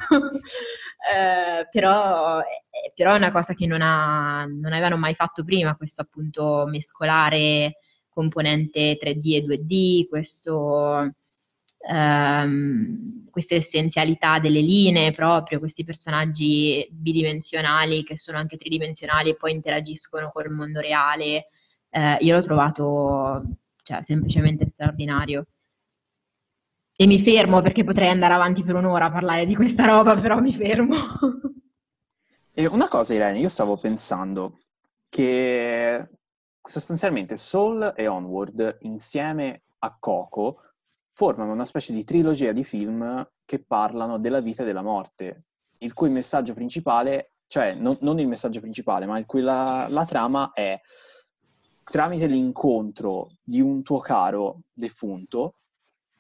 eh, però, eh, però, è una cosa che non, ha, non avevano mai fatto prima, questo appunto mescolare componente 3D e 2D, questo ehm, questa essenzialità delle linee proprio, questi personaggi bidimensionali che sono anche tridimensionali e poi interagiscono col mondo reale. Eh, io l'ho trovato cioè, semplicemente straordinario. E mi fermo perché potrei andare avanti per un'ora a parlare di questa roba, però mi fermo. E una cosa, Irene, io stavo pensando che sostanzialmente Soul e Onward insieme a Coco formano una specie di trilogia di film che parlano della vita e della morte, il cui messaggio principale, cioè non, non il messaggio principale, ma il cui la, la trama è tramite l'incontro di un tuo caro defunto,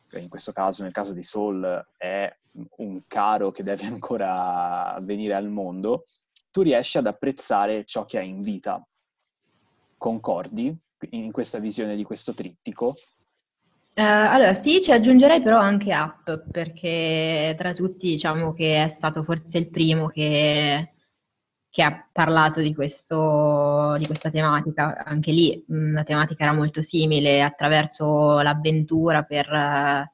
che in questo caso, nel caso di Soul, è un caro che deve ancora venire al mondo, tu riesci ad apprezzare ciò che hai in vita. Concordi in questa visione di questo trittico? Uh, allora sì, ci aggiungerei però anche Up, perché tra tutti diciamo che è stato forse il primo che, che ha parlato di, questo, di, questa tematica. Anche lì mm, la tematica era molto simile, attraverso l'avventura per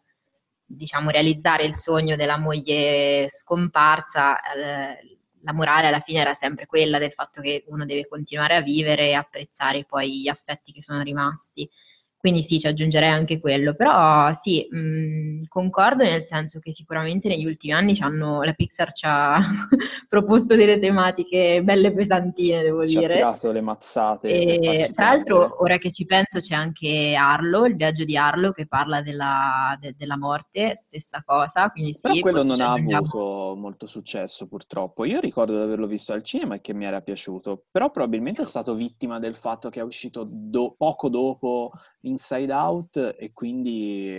diciamo, realizzare il sogno della moglie scomparsa. Eh, la morale alla fine era sempre quella del fatto che uno deve continuare a vivere e apprezzare poi gli affetti che sono rimasti. Quindi sì, ci aggiungerei anche quello, però sì, mh, concordo nel senso che sicuramente negli ultimi anni la Pixar ci ha proposto delle tematiche belle pesantine, devo ci dire. Ci ha tirato le mazzate. E, tra l'altro, ora che ci penso, c'è anche Arlo, il viaggio di Arlo che parla della, de, della morte, stessa cosa, quindi sì. Però quello non ha avuto molto successo purtroppo. Io ricordo di averlo visto al cinema e che mi era piaciuto, però probabilmente è stato vittima del fatto che è uscito do- poco dopo Inside Out e quindi...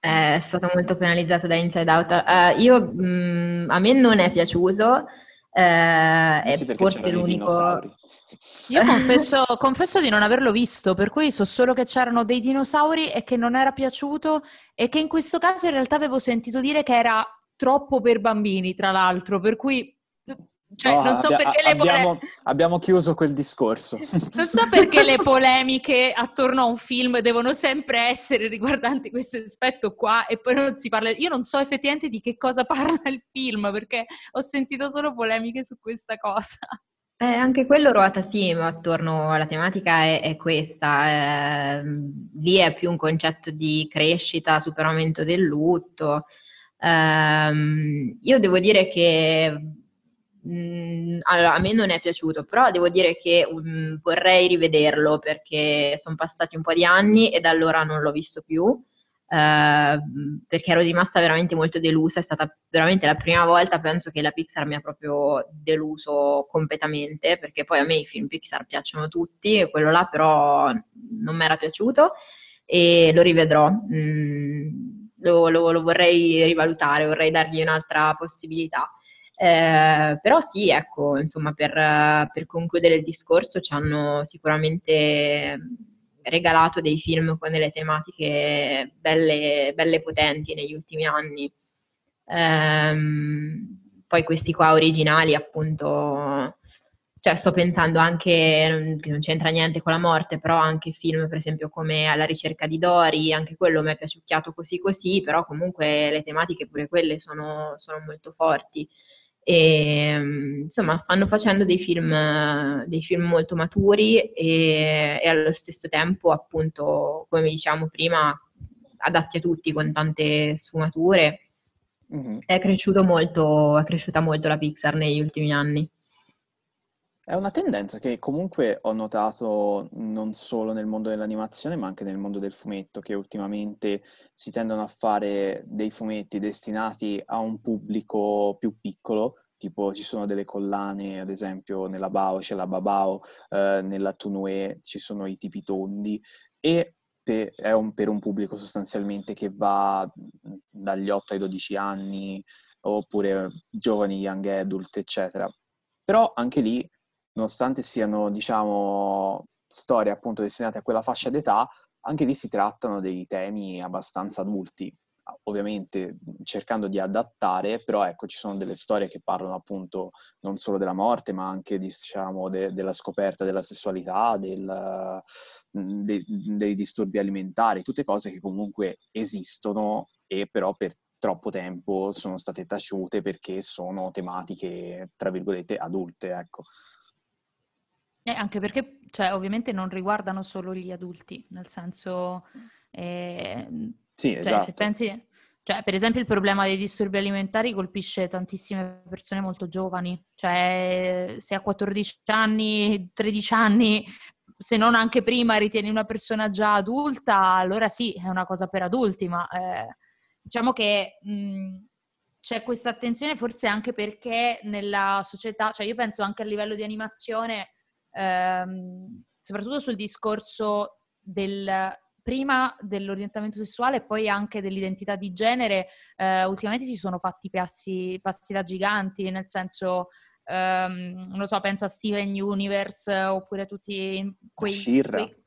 Eh, è stato molto penalizzato da Inside Out. Uh, io, mh, mm, a me non è piaciuto, uh, è sì, forse l'unico... Io confesso, confesso, di non averlo visto, per cui so solo che c'erano dei dinosauri e che non era piaciuto e che in questo caso in realtà avevo sentito dire che era troppo per bambini, tra l'altro, per cui cioè, no, non so abbia, perché le abbiamo, abbiamo, chiuso quel discorso. Non so perché le polemiche attorno a un film devono sempre essere riguardanti questo aspetto qua e poi non si parla. Io non so effettivamente di che cosa parla il film perché ho sentito solo polemiche su questa cosa. Eh, anche quello ruota sì, ma attorno alla tematica è, è questa. Eh, lì è più un concetto di crescita, superamento del lutto. Eh, io devo dire che Mm, allora, a me non è piaciuto, però devo dire che um, vorrei rivederlo perché sono passati un po' di anni e da allora non l'ho visto più. Uh, perché ero rimasta veramente molto delusa, è stata veramente la prima volta, penso che la Pixar mi ha proprio deluso completamente, perché poi a me i film Pixar piacciono tutti, quello là però non mi era piaciuto e lo rivedrò, mm, lo, lo, lo vorrei rivalutare, vorrei dargli un'altra possibilità. Eh, però sì, ecco, insomma, per, per, concludere il discorso ci hanno sicuramente regalato dei film con delle tematiche belle, belle potenti negli ultimi anni. Eh, poi questi qua originali, appunto, cioè sto pensando anche, che non c'entra niente con la morte, però anche film, per esempio, come Alla ricerca di Dory, anche quello mi è piaciucchiato così così, però comunque le tematiche pure quelle sono, sono molto forti. E, insomma, stanno facendo dei film, dei film molto maturi e, e, allo stesso tempo, appunto, come diciamo prima, adatti a tutti con tante sfumature. Mm-hmm. È, cresciuto molto, è cresciuta molto la Pixar negli ultimi anni. È una tendenza che comunque ho notato non solo nel mondo dell'animazione, ma anche nel mondo del fumetto, che ultimamente si tendono a fare dei fumetti destinati a un pubblico più piccolo, tipo ci sono delle collane, ad esempio nella Bao c'è la Babao, eh, nella Tunue ci sono i tipi tondi, e è un, per un pubblico sostanzialmente che va dagli 8 ai 12 anni, oppure giovani, young adult, eccetera. Però anche lì nonostante siano, diciamo, storie appunto destinate a quella fascia d'età, anche lì si trattano dei temi abbastanza adulti, ovviamente cercando di adattare, però ecco ci sono delle storie che parlano appunto non solo della morte, ma anche diciamo de- della scoperta della sessualità, del, de- dei disturbi alimentari, tutte cose che comunque esistono e però per troppo tempo sono state taciute perché sono tematiche, tra virgolette, adulte, ecco. Eh, anche perché, cioè, ovviamente non riguardano solo gli adulti, nel senso, eh, sì, cioè, esatto. se pensi, cioè, per esempio, il problema dei disturbi alimentari colpisce tantissime persone molto giovani, cioè, se a 14 anni, 13 anni, se non anche prima, ritieni una persona già adulta, allora sì, è una cosa per adulti, ma eh, diciamo che mh, c'è questa attenzione forse anche perché nella società, cioè io penso anche a livello di animazione, ehm, soprattutto sul discorso del prima dell'orientamento sessuale e poi anche dell'identità di genere, eh, ultimamente si sono fatti passi, passi da giganti, nel senso, ehm, non lo so, penso a Steven Universe oppure tutti quei... Shirra. quei...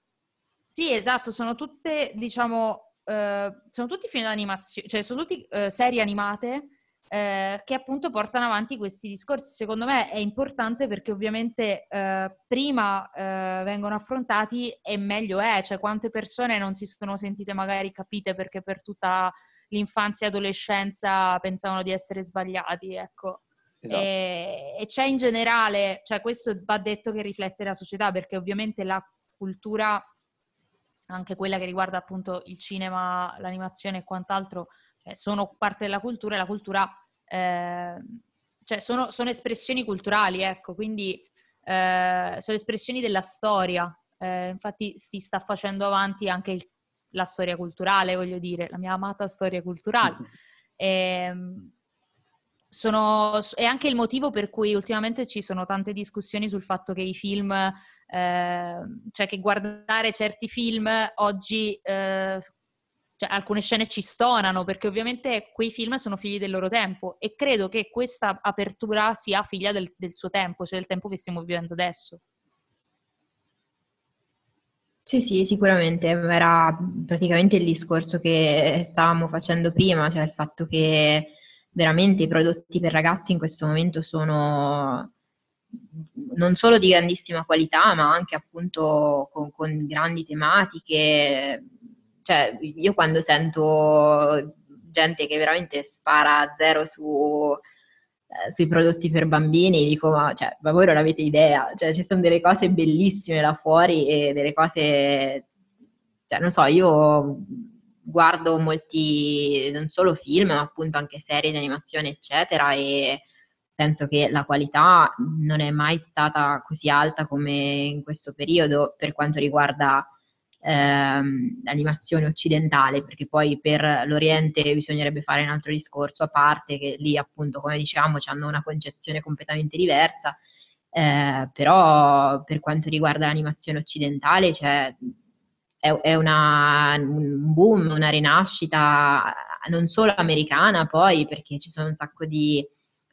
Sì, esatto, sono tutte, diciamo, eh, sono tutti film d'animazione, cioè sono tutti eh, serie animate eh, che appunto portano avanti questi discorsi. Secondo me è importante perché ovviamente eh, prima eh, vengono affrontati e meglio è, cioè quante persone non si sono sentite magari capite perché per tutta l'infanzia e adolescenza pensavano di essere sbagliati, ecco. Esatto. E, e c'è in generale, cioè questo va detto che riflette la società perché ovviamente la cultura anche quella che riguarda appunto il cinema, l'animazione e quant'altro, cioè, sono parte della cultura e la cultura eh, cioè sono, sono, espressioni culturali, ecco, quindi eh, sono espressioni della storia. Eh, infatti si sta facendo avanti anche il, la storia culturale, voglio dire, la mia amata storia culturale. Mm-hmm. E, sono, è anche il motivo per cui ultimamente ci sono tante discussioni sul fatto che i film, eh, cioè che guardare certi film oggi eh, cioè, alcune scene ci stonano perché ovviamente quei film sono figli del loro tempo e credo che questa apertura sia figlia del, del suo tempo, cioè del tempo che stiamo vivendo adesso. Sì, sì, sicuramente era praticamente il discorso che stavamo facendo prima, cioè il fatto che veramente i prodotti per ragazzi in questo momento sono non solo di grandissima qualità, ma anche appunto con, con grandi tematiche, cioè io quando sento gente che veramente spara a zero su, eh, sui prodotti per bambini, dico ma, cioè, ma voi non avete idea, cioè ci sono delle cose bellissime là fuori e delle cose, cioè non so, io guardo molti, non solo film, ma appunto anche serie di animazione, eccetera, e penso che la qualità non è mai stata così alta come in questo periodo per quanto riguarda ehm, l'animazione occidentale, perché poi per l'Oriente bisognerebbe fare un altro discorso a parte, che lì appunto, come diciamo, hanno una concezione completamente diversa, eh, però per quanto riguarda l'animazione occidentale c'è è, è una, un boom, una rinascita non solo americana poi, perché ci sono un sacco di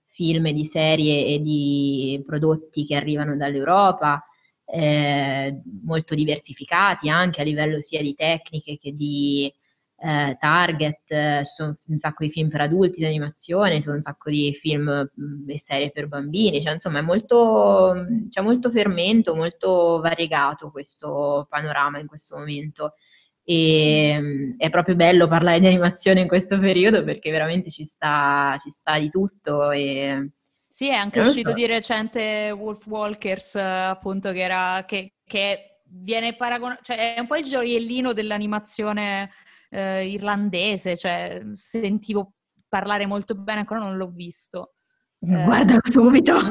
film, di serie e di prodotti che arrivano dall'Europa, eh, molto diversificati anche a livello sia di tecniche che di eh, target, sono un sacco di film per adulti di animazione, sono un sacco di film e serie per bambini, cioè insomma è molto, c'è molto fermento, molto variegato questo panorama in questo momento. E è proprio bello parlare di animazione in questo periodo perché veramente ci sta, ci sta di tutto e sì, è anche uscito so. di recente Wolf Walkers, appunto, che, era, che, che viene paragonato, cioè è un po' il gioiellino dell'animazione eh, irlandese, cioè sentivo parlare molto bene, ancora non l'ho visto. Eh, Guardalo subito!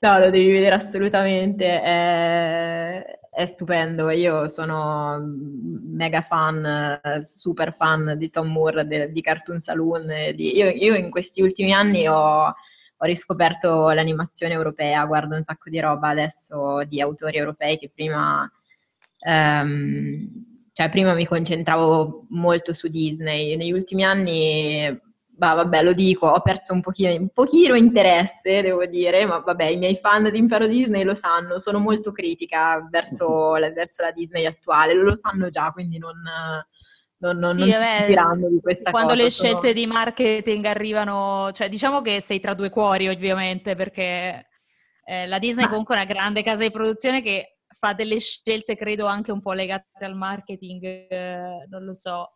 no, lo devi vedere assolutamente, è, è stupendo. Io sono mega fan, super fan di Tom Moore, de, di Cartoon Saloon. Di... Io, io, in questi ultimi anni ho, ho, riscoperto l'animazione europea, guardo un sacco di roba adesso di autori europei che prima Um, cioè prima mi concentravo molto su Disney, negli ultimi anni, bah, vabbè lo dico, ho perso un pochino, un pochino interesse, devo dire, ma vabbè i miei fan di Impero Disney lo sanno, sono molto critica verso la, verso la Disney attuale, lo sanno già, quindi non... Non, non, sì, non vabbè, di questa quando cosa. le sono... scelte di marketing arrivano, cioè diciamo che sei tra due cuori ovviamente perché eh, la Disney Ma... comunque è una grande casa di produzione che fa delle scelte, credo, anche un po' legate al marketing, eh, non lo so.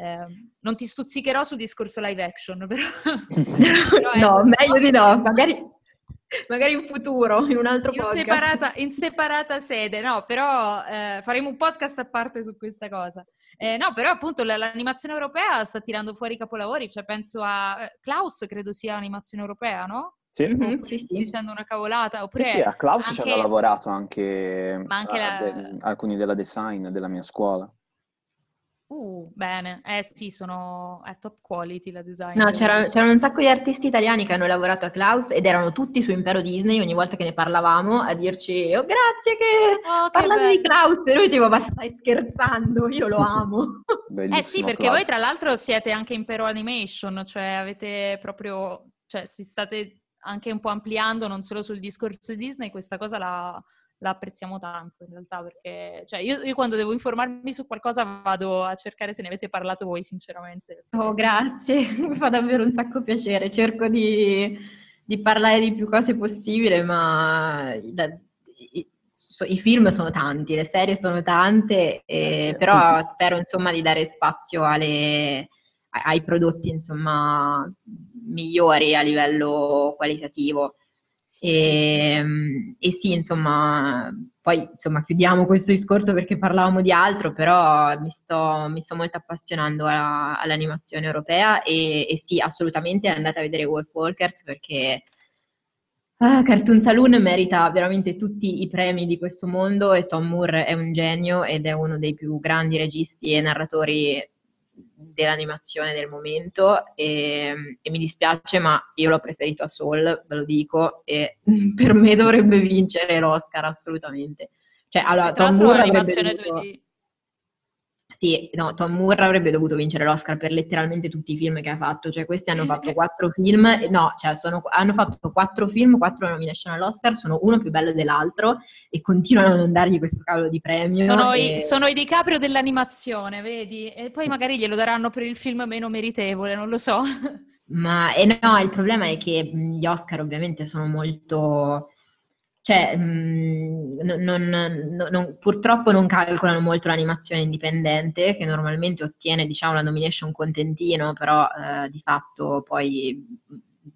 Eh, non ti stuzzicherò sul discorso live action, però... però no, meglio di no, magari, magari, in futuro, in un altro in podcast. Separata, in separata sede, no, però eh, faremo un podcast a parte su questa cosa. Eh, no, però appunto l'animazione europea sta tirando fuori i capolavori, cioè penso a... Eh, Klaus credo sia animazione europea, no? Sì. Mm-hmm, sì, sì. dicendo una cavolata. Oppure sì, sì, a Klaus anche... ci hanno lavorato anche, anche la... de... alcuni della design della mia scuola. Uh, bene. Eh sì, sono è top quality la design. No, c'era, c'erano un sacco di artisti italiani che hanno lavorato a Klaus ed erano tutti su Impero Disney ogni volta che ne parlavamo a dirci oh grazie che oh, parlate di Klaus e noi tipo ma stai scherzando, io lo amo. eh sì, perché Klaus. voi tra l'altro siete anche Impero Animation, cioè avete proprio, cioè si state anche un po' ampliando non solo sul discorso di Disney, questa cosa la, la apprezziamo tanto in realtà perché cioè, io, io, quando devo informarmi su qualcosa vado a cercare se ne avete parlato voi sinceramente. Oh grazie, mi fa davvero un sacco piacere, cerco di, di parlare di più cose possibile ma da, i, so, i, film sono tanti, le serie sono tante, eh, sì. però spero insomma di dare spazio alle, ai prodotti insomma migliori a livello qualitativo. E, ehm, e, sì, insomma, poi insomma, chiudiamo questo discorso perché parlavamo di altro, però mi sto, mi sto molto appassionando alla, all'animazione europea e, e, sì, assolutamente andate a vedere Wolf Walkers perché uh, Cartoon Saloon merita veramente tutti i premi di questo mondo e Tom Moore è un genio ed è uno dei più grandi registi e narratori dell'animazione del momento e, e, mi dispiace ma io l'ho preferito a Soul, ve lo dico, e per me dovrebbe vincere l'Oscar assolutamente. Cioè, allora, Tom Moore avrebbe dovuto... Sì, no, Tom Moore avrebbe dovuto vincere l'Oscar per letteralmente tutti i film che ha fatto, cioè questi hanno fatto quattro film, no, cioè sono, hanno fatto quattro film, quattro nomination all'Oscar, sono uno più bello dell'altro e continuano a non dargli questo cavolo di premio. Sono, e... i, sono i DiCaprio dell'animazione, vedi? E poi magari glielo daranno per il film meno meritevole, non lo so. Ma eh no, il problema è che gli Oscar ovviamente sono molto cioè, mh, non, non, non, purtroppo non calcolano molto l'animazione indipendente, che normalmente ottiene, diciamo, la nomination contentino, però eh, di fatto poi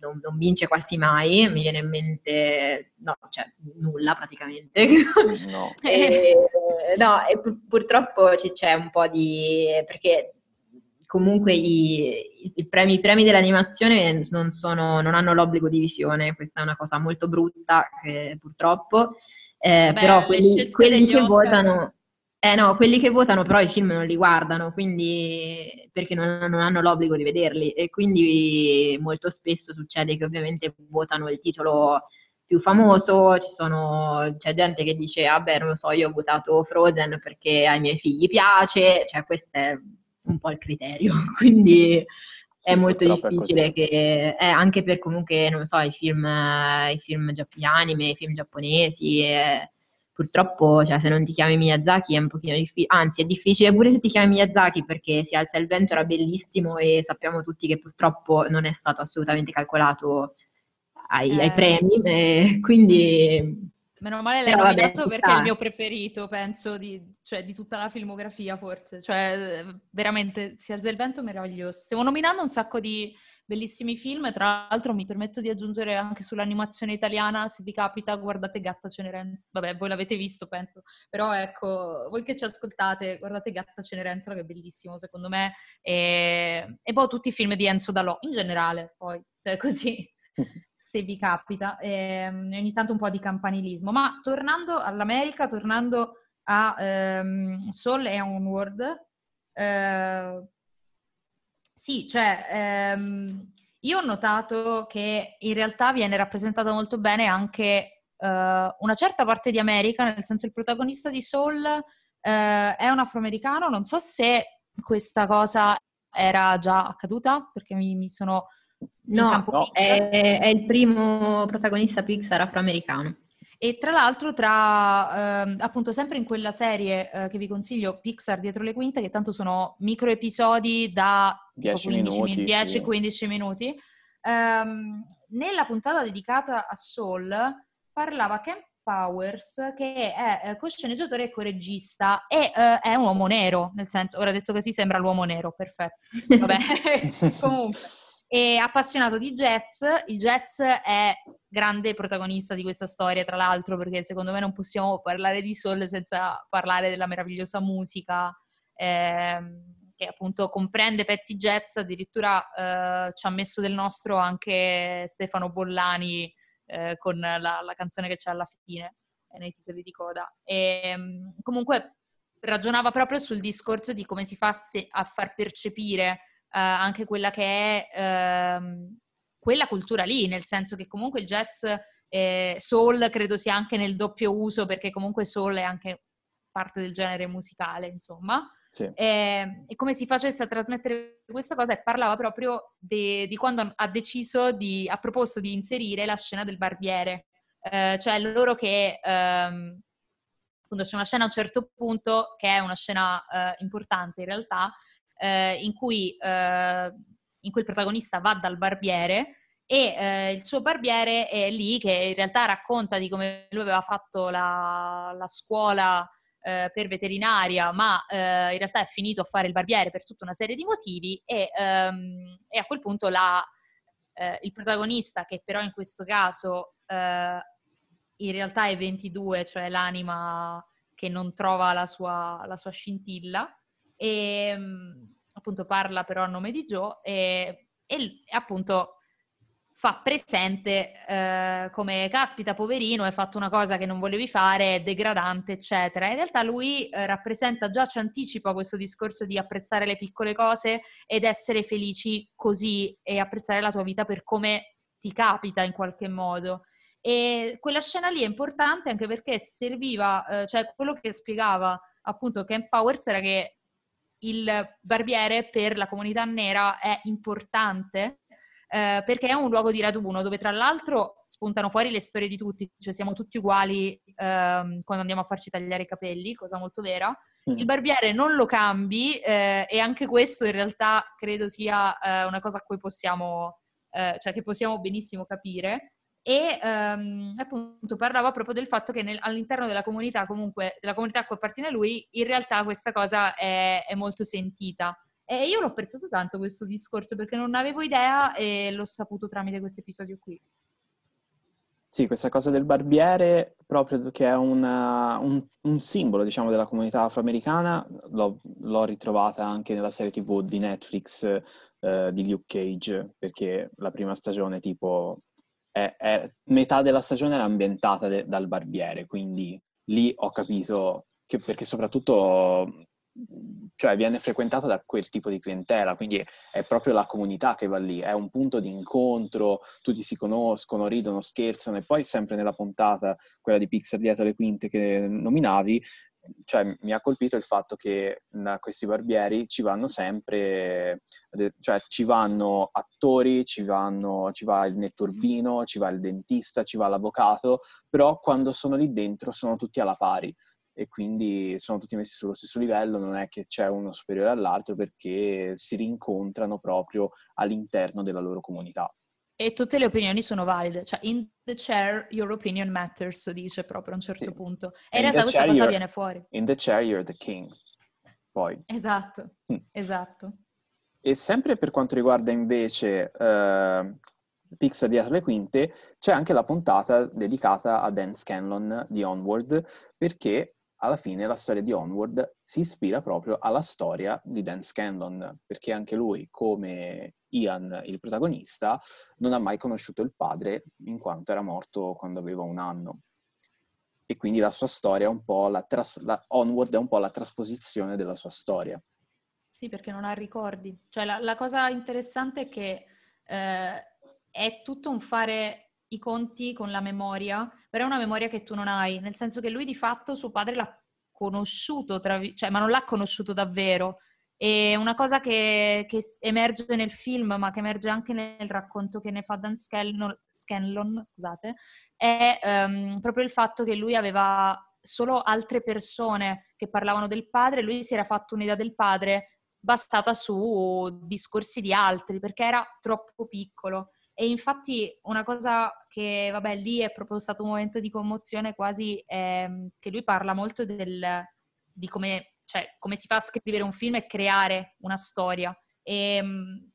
non, non, vince quasi mai, mi viene in mente, no, cioè nulla praticamente. No, e, no, e pur, purtroppo c'è un po' di... perché comunque i, i, premi, i, premi, dell'animazione non, sono, non, hanno l'obbligo di visione, questa è una cosa molto brutta che, purtroppo, eh, Beh, però quelli, quelli che votano... Eh no, quelli che votano però i film non li guardano, quindi perché non, non, hanno l'obbligo di vederli. E quindi molto spesso succede che ovviamente votano il titolo più famoso, sono, c'è gente che dice, vabbè, ah non lo so, io ho votato Frozen perché ai miei figli piace, cioè questo è un po' il criterio, quindi sì, è molto difficile è che, eh, anche per comunque, non so, i film, i film gli anime, i film giapponesi, eh, purtroppo, cioè, se non ti chiami Miyazaki è un pochino difficile, anzi è difficile pure se ti chiami Miyazaki perché Si alza il vento era bellissimo e sappiamo tutti che purtroppo non è stato assolutamente calcolato ai, eh. ai premi, eh, quindi Meno male l'hai nominato perché è il mio preferito, penso, di, cioè, di, tutta la filmografia forse. Cioè, veramente, Si alza il vento, meraviglioso. Stiamo nominando un sacco di bellissimi film, tra l'altro mi permetto di aggiungere anche sull'animazione italiana, se vi capita, guardate Gatta Cenerentola. Vabbè, voi l'avete visto, penso. Però ecco, voi che ci ascoltate, guardate Gatta Cenerentola, che è bellissimo, secondo me. E, e poi tutti i film di Enzo Dalò, in generale, poi, cioè così se vi capita, ehm, ogni tanto un po' di campanilismo. Ma tornando all'America, tornando a ehm, Soul e Onward, eh, sì, cioè ehm, io ho notato che in realtà viene rappresentata molto bene anche eh, una certa parte di America, nel senso il protagonista di Soul eh, è un afroamericano, non so se questa cosa era già accaduta, perché mi, mi sono No, no. È, è, il primo protagonista Pixar afroamericano. E tra l'altro, tra eh, appunto sempre in quella serie eh, che vi consiglio, Pixar dietro le quinte, che tanto sono micro episodi da 10-15 sì. minuti, ehm, nella puntata dedicata a Soul parlava Ken Powers, che è eh, co-sceneggiatore e co-regista, e eh, è un uomo nero, nel senso, ora detto così sembra l'uomo nero, perfetto. Vabbè, comunque è appassionato di jazz. Il jazz è grande protagonista di questa storia, tra l'altro, perché secondo me non possiamo parlare di Soul senza parlare della meravigliosa musica ehm, che appunto comprende pezzi jazz. Addirittura eh, ci ha messo del nostro anche Stefano Bollani eh, con la, la, canzone che c'è alla fine eh, nei titoli di coda. E, ehm, comunque ragionava proprio sul discorso di come si fa a far percepire anche quella che è ehm, quella cultura lì, nel senso che comunque il jazz eh, soul credo sia anche nel doppio uso perché comunque soul è anche parte del genere musicale, insomma. Sì. E, ehm, e, come si facesse a trasmettere questa cosa e parlava proprio de, di quando ha deciso di, ha proposto di inserire la scena del barbiere, eh, cioè loro che ehm, appunto c'è una scena a un certo punto che è una scena eh, importante in realtà, eh, in, cui, eh, in cui il protagonista va dal barbiere e eh, il suo barbiere è lì che in realtà racconta di come lui aveva fatto la, la scuola eh, per veterinaria, ma eh, in realtà è finito a fare il barbiere per tutta una serie di motivi e, ehm, e a quel punto la, eh, il protagonista, che però in questo caso eh, in realtà è 22, cioè l'anima che non trova la sua, la sua scintilla, e ehm, appunto parla però a nome di Joe e, e appunto fa presente eh, come caspita poverino, hai fatto una cosa che non volevi fare, è degradante, eccetera. In realtà lui eh, rappresenta già, ci anticipa questo discorso di apprezzare le piccole cose ed essere felici così e apprezzare la tua vita per come ti capita in qualche modo. E quella scena lì è importante anche perché serviva, eh, cioè quello che spiegava appunto Ken Powers era che il barbiere per la comunità nera è importante eh, perché è un luogo di raduno dove tra l'altro spuntano fuori le storie di tutti, cioè siamo tutti uguali ehm, quando andiamo a farci tagliare i capelli, cosa molto vera. Mm. Il barbiere non lo cambi eh, e anche questo in realtà credo sia eh, una cosa a cui possiamo, eh, cioè che possiamo benissimo capire. E ehm, appunto parlava proprio del fatto che nel, all'interno della comunità, comunque, della comunità a cui appartiene lui, in realtà questa cosa è, è molto sentita. E io l'ho apprezzato tanto questo discorso perché non avevo idea e l'ho saputo tramite questo episodio qui. Sì, questa cosa del barbiere, proprio che è una, un, un, simbolo, diciamo, della comunità afroamericana, l'ho, l'ho, ritrovata anche nella serie TV di Netflix eh, di Luke Cage, perché la prima stagione, tipo, è, è, metà della stagione era ambientata de, dal barbiere, quindi lì ho capito che, perché soprattutto cioè viene frequentata da quel tipo di clientela, quindi è proprio la comunità che va lì, è un punto di incontro, tutti si conoscono, ridono, scherzano e poi sempre nella puntata, quella di Pixar dietro le quinte che nominavi, cioè mi ha colpito il fatto che da questi barbieri ci vanno sempre, cioè ci vanno attori, ci, vanno, ci va il netturbino, ci va il dentista, ci va l'avvocato, però quando sono lì dentro sono tutti alla pari e quindi sono tutti messi sullo stesso livello, non è che c'è uno superiore all'altro perché si rincontrano proprio all'interno della loro comunità. E tutte le opinioni sono valide, cioè in the chair your opinion matters, dice proprio a un certo sì. punto. E in, in realtà questa cosa viene fuori. In the chair you're the king. Poi. Esatto, mm. esatto. E sempre per quanto riguarda invece uh, Pixar dietro le quinte, c'è anche la puntata dedicata a Dan Scanlon di Onward, perché alla fine la storia di Onward si ispira proprio alla storia di Dan Scanlon, perché anche lui, come Ian, il protagonista, non ha mai conosciuto il padre in quanto era morto quando aveva un anno. E quindi la sua storia è un po' la, tras- la Onward è un po' la trasposizione della sua storia. Sì, perché non ha ricordi. Cioè la, la cosa interessante è che eh, è tutto un fare i conti con la memoria, però è una memoria che tu non hai, nel senso che lui di fatto suo padre l'ha conosciuto, tra, cioè, ma non l'ha conosciuto davvero. E una cosa che, che, emerge nel film, ma che emerge anche nel racconto che ne fa Dan Scanlon, Scanlon scusate, è um, proprio il fatto che lui aveva solo altre persone che parlavano del padre, lui si era fatto un'idea del padre basata su discorsi di altri, perché era troppo piccolo. E infatti una cosa che, vabbè, lì è proprio stato un momento di commozione quasi, ehm, che lui parla molto del, di come, cioè, come si fa a scrivere un film e creare una storia. E, ehm,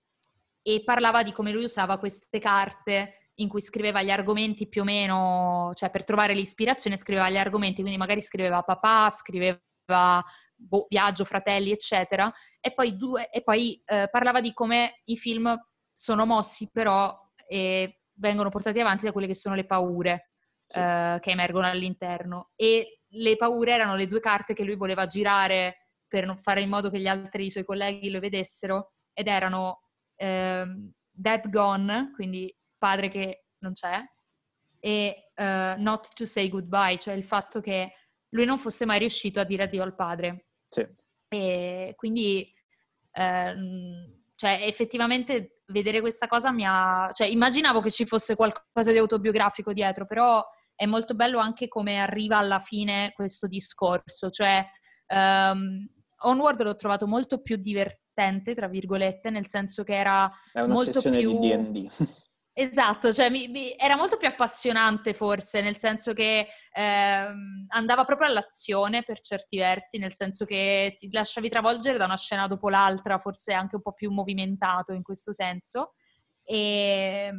e parlava di come lui usava queste carte in cui scriveva gli argomenti più o meno, cioè per trovare l'ispirazione scriveva gli argomenti, quindi magari scriveva papà, scriveva boh, viaggio, fratelli, eccetera, e poi, due, e poi eh, parlava di come i film sono mossi però e vengono portati avanti da quelle che sono le paure sì. eh, che emergono all'interno. E le paure erano le due carte che lui voleva girare per non fare in modo che gli altri suoi colleghi lo vedessero, ed erano eh, Dead Gone, quindi padre che non c'è, e uh, Not to Say Goodbye, cioè il fatto che lui non fosse mai riuscito a dire addio al padre. Sì. E quindi, eh, cioè, effettivamente vedere questa cosa mi ha... Cioè, immaginavo che ci fosse qualcosa di autobiografico dietro, però è molto bello anche come arriva alla fine questo discorso, cioè um, Onward l'ho trovato molto più divertente, tra virgolette, nel senso che era È una molto sessione più... di D&D. Esatto, cioè mi, mi, era molto più appassionante forse, nel senso che ehm, andava proprio all'azione per certi versi, nel senso che ti lasciavi travolgere da una scena dopo l'altra, forse anche un po' più movimentato in questo senso. E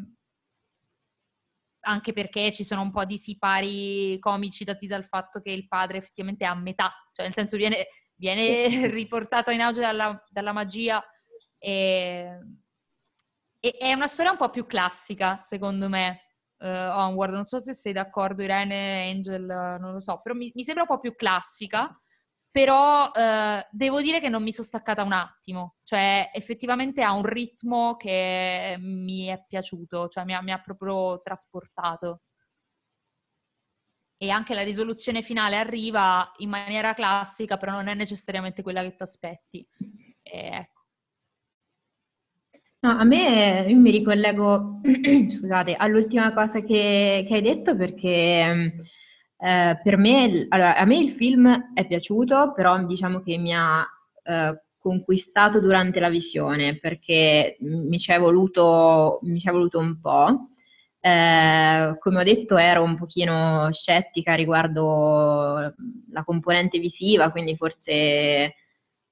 anche perché ci sono un po' di sipari comici dati dal fatto che il padre effettivamente è a metà, cioè nel senso viene, viene riportato in auge dalla, dalla magia e e è una storia un po' più classica, secondo me, uh, Onward. Non so se sei d'accordo, Irene, Angel, non lo so, però mi, mi sembra un po' più classica. Però uh, devo dire che non mi sono staccata un attimo, cioè effettivamente ha un ritmo che mi è piaciuto, cioè mi ha, mi ha proprio trasportato. E anche la risoluzione finale arriva in maniera classica, però non è necessariamente quella che ti aspetti. ecco. No, a me io mi ricollego, scusate, all'ultima cosa che, che hai detto perché eh, per me, allora, a me il film è piaciuto, però diciamo che mi ha eh, conquistato durante la visione perché mi ci è voluto, mi ci è voluto un po'. Eh, come ho detto ero un pochino scettica riguardo la componente visiva, quindi forse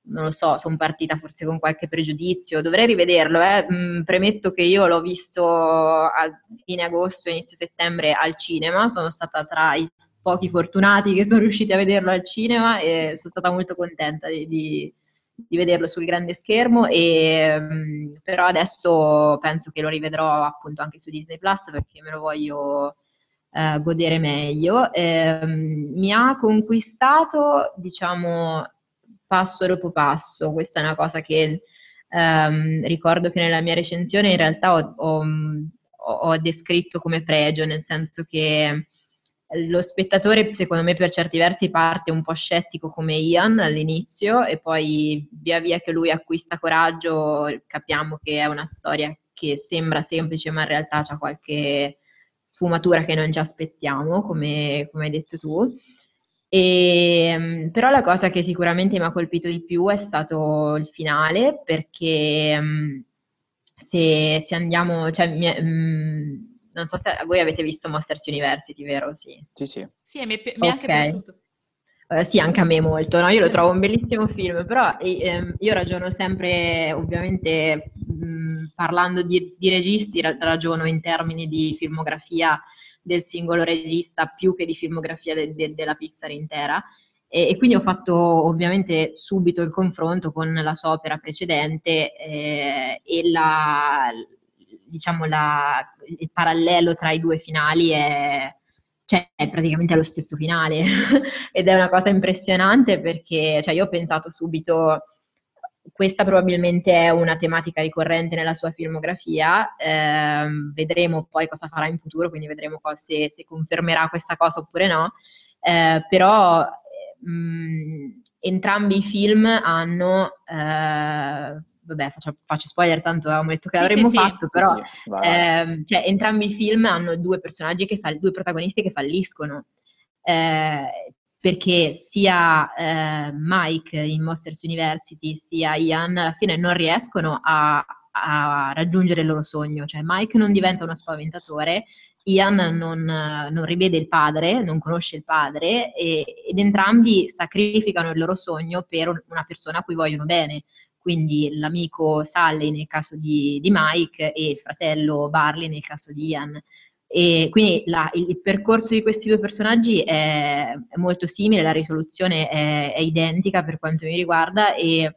non lo so, sono partita forse con qualche pregiudizio, dovrei rivederlo, eh. mm, premetto che io l'ho visto a fine agosto, inizio settembre al cinema, sono stata tra i pochi fortunati che sono riusciti a vederlo al cinema e sono stata molto contenta di, di, di vederlo sul grande schermo, e, mm, però adesso penso che lo rivedrò appunto anche su Disney Plus perché me lo voglio eh, godere meglio. Eh, mi ha conquistato, diciamo, passo dopo passo. Questa è una cosa che ehm, ricordo che nella mia recensione in realtà ho, ho, ho, descritto come pregio, nel senso che lo spettatore, secondo me, per certi versi parte un po' scettico come Ian all'inizio e poi via via che lui acquista coraggio capiamo che è una storia che sembra semplice ma in realtà ha qualche sfumatura che non ci aspettiamo, come, come hai detto tu. E, ehm, però la cosa che sicuramente mi ha colpito di più è stato il finale, perché mm, se, se andiamo, cioè, mi, mm, non so se voi avete visto Monsters University, vero? Sì, sì. Sì, sì mi, è, mi è anche piaciuto. Uh, sì, anche a me molto, no? Io lo trovo un bellissimo film, però eh, io ragiono sempre, ovviamente, mh, mm, parlando di, di registi, ragiono in termini di filmografia del singolo regista più che di filmografia de, de, della Pixar intera. E, e, quindi ho fatto ovviamente subito il confronto con la sua opera precedente eh, e la, diciamo la, il parallelo tra i due finali è, cioè, è praticamente lo stesso finale ed è una cosa impressionante perché cioè, io ho pensato subito questa probabilmente è una tematica ricorrente nella sua filmografia, eh, vedremo poi cosa farà in futuro, quindi vedremo se, se, confermerà questa cosa oppure no, eh, però mh, mm, entrambi i film hanno, eh, vabbè faccio, faccio, spoiler tanto avevamo detto che sì, l'avremmo sì, fatto, sì. però ehm, cioè, entrambi i film hanno due personaggi, che fall- due protagonisti che falliscono. Eh, perché sia eh, Mike in Monsters University sia Ian alla fine non riescono a, a, raggiungere il loro sogno, cioè Mike non diventa uno spaventatore, Ian non, non rivede il padre, non conosce il padre e, ed entrambi sacrificano il loro sogno per una persona a cui vogliono bene, quindi l'amico Sally nel caso di, di Mike e il fratello Barley nel caso di Ian. E quindi la, il, percorso di questi due personaggi è, è molto simile, la risoluzione è, è, identica per quanto mi riguarda e,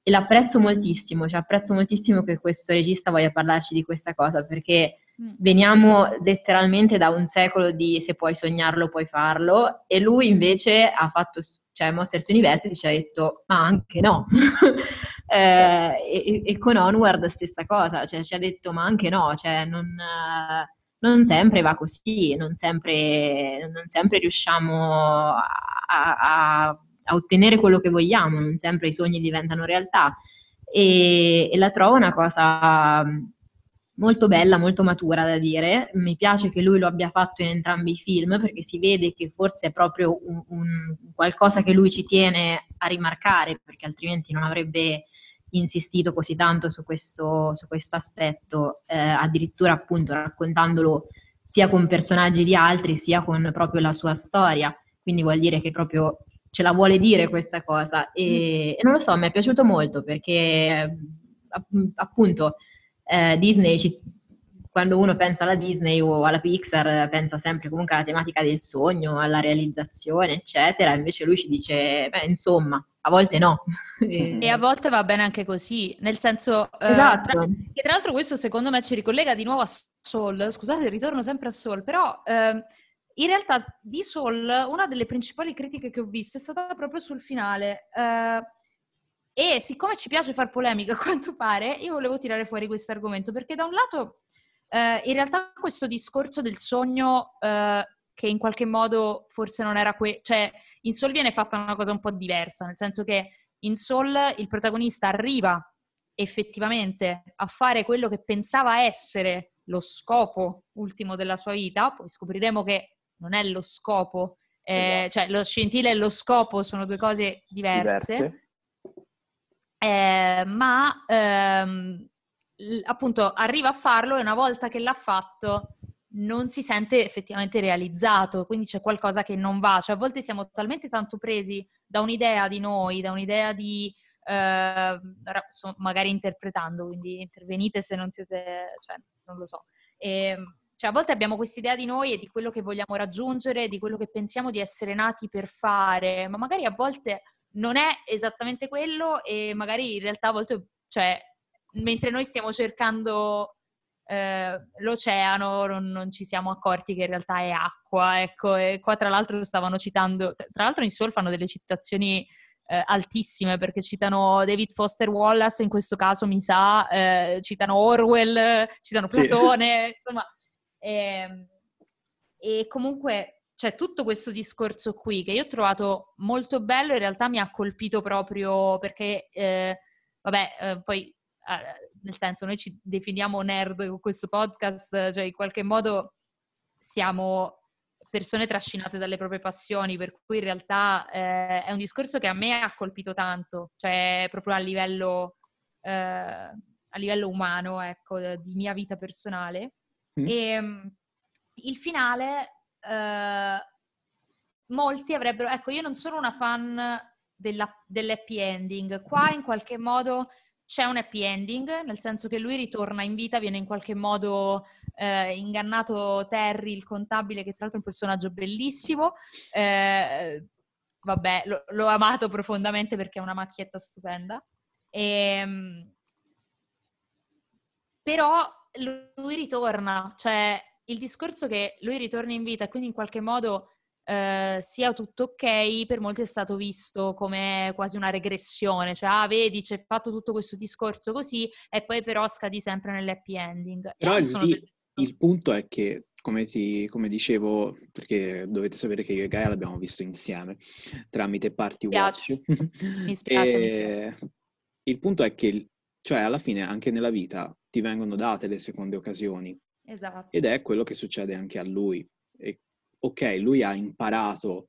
e l'apprezzo moltissimo, cioè apprezzo moltissimo che questo regista voglia parlarci di questa cosa perché mm. veniamo letteralmente da un secolo di se puoi sognarlo puoi farlo e lui invece ha fatto, cioè Monsters University ci ha detto ma anche no. eh, e, e, con Onward stessa cosa, cioè ci ha detto ma anche no, cioè non... Eh, non sempre va così, non sempre, non sempre riusciamo a, a, a, ottenere quello che vogliamo, non sempre i sogni diventano realtà. E, e la trovo una cosa molto bella, molto matura da dire. Mi piace che lui lo abbia fatto in entrambi i film perché si vede che forse è proprio un, un qualcosa che lui ci tiene a rimarcare perché altrimenti non avrebbe insistito così tanto su questo, su questo aspetto, eh, addirittura appunto raccontandolo sia con personaggi di altri sia con proprio la sua storia. Quindi vuol dire che proprio ce la vuole dire questa cosa e, mm. e non lo so, mi è piaciuto molto perché appunto eh, Disney, ci, quando uno pensa alla Disney o alla Pixar, pensa sempre comunque alla tematica del sogno, alla realizzazione, eccetera. Invece lui ci dice, beh, insomma, a volte no. e a volte va bene anche così, nel senso... Eh, esatto. tra, che tra l'altro questo secondo me ci ricollega di nuovo a Soul, scusate, ritorno sempre a Soul, però... Eh, in realtà di Soul una delle principali critiche che ho visto è stata proprio sul finale. Eh, e siccome ci piace far polemica, a quanto pare, io volevo tirare fuori questo argomento, perché da un lato, eh, in realtà questo discorso del sogno, eh, che in qualche modo forse non era quello, cioè in Soul viene fatta una cosa un po' diversa, nel senso che in Soul il protagonista arriva effettivamente a fare quello che pensava essere lo scopo ultimo della sua vita, poi scopriremo che non è lo scopo, eh, esatto. cioè lo scintille e lo scopo sono due cose diverse. diverse eh, ma ehm, appunto arriva a farlo e una volta che l'ha fatto non si sente effettivamente realizzato, quindi c'è qualcosa che non va, cioè a volte siamo talmente tanto presi da un'idea di noi, da un'idea di eh, magari interpretando, quindi intervenite se non siete, cioè non lo so. E, ehm, cioè a volte abbiamo questa idea di noi e di quello che vogliamo raggiungere, di quello che pensiamo di essere nati per fare, ma magari a volte non è esattamente quello e magari in realtà a volte, cioè, mentre noi stiamo cercando eh, l'oceano non, non, ci siamo accorti che in realtà è acqua, ecco, e qua tra l'altro stavano citando, tra l'altro in Soul fanno delle citazioni eh, altissime perché citano David Foster Wallace, in questo caso mi sa, eh, citano Orwell, citano Platone, sì. insomma, e, ehm, e comunque c'è tutto questo discorso qui che io ho trovato molto bello, in realtà mi ha colpito proprio perché, eh, vabbè, eh, poi nel senso noi ci definiamo nerd con questo podcast, cioè in qualche modo siamo persone trascinate dalle proprie passioni, per cui in realtà eh, è un discorso che a me ha colpito tanto, cioè proprio a livello, eh, a livello umano, ecco, di mia vita personale. Mm. E ehm, il finale eh, molti avrebbero... Ecco, io non sono una fan della, dell'happy ending. Qua in qualche modo c'è un happy ending, nel senso che lui ritorna in vita, viene in qualche modo eh, ingannato Terry, il contabile, che tra l'altro è un personaggio bellissimo. Eh, vabbè, lo, l'ho amato profondamente perché è una macchietta stupenda. E, ehm, però lui ritorna, cioè il discorso che lui ritorni in vita quindi in qualche modo eh, sia tutto ok, per molti è stato visto come quasi una regressione, cioè ah vedi c'è fatto tutto questo discorso così e poi però scadi sempre nell'happy ending. Però il, il, il, punto è che, come, ti, come, dicevo, perché dovete sapere che io e Gaia l'abbiamo visto insieme tramite Party mi Watch. mi spiace, mi spiace. Il punto è che, cioè alla fine anche nella vita ti vengono date le seconde occasioni Esatto. Ed è quello che succede anche a lui. E, ok, lui ha imparato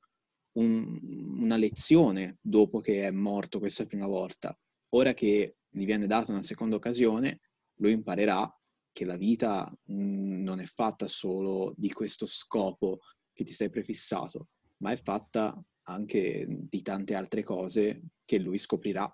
un, una lezione dopo che è morto questa prima volta. Ora che gli viene data una seconda occasione, lui imparerà che la vita mm, non è fatta solo di questo scopo che ti sei prefissato, ma è fatta anche di tante altre cose che lui scoprirà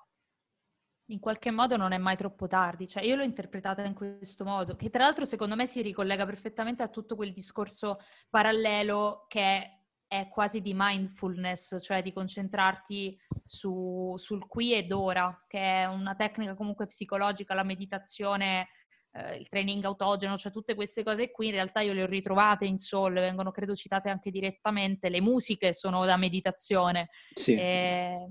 in qualche modo non è mai troppo tardi, cioè io l'ho interpretata in questo modo, che tra l'altro secondo me si ricollega perfettamente a tutto quel discorso parallelo che è quasi di mindfulness, cioè di concentrarti su, sul qui ed ora, che è una tecnica comunque psicologica, la meditazione, eh, il training autogeno, cioè tutte queste cose qui in realtà io le ho ritrovate in Soul, vengono credo citate anche direttamente, le musiche sono da meditazione. Sì. E eh,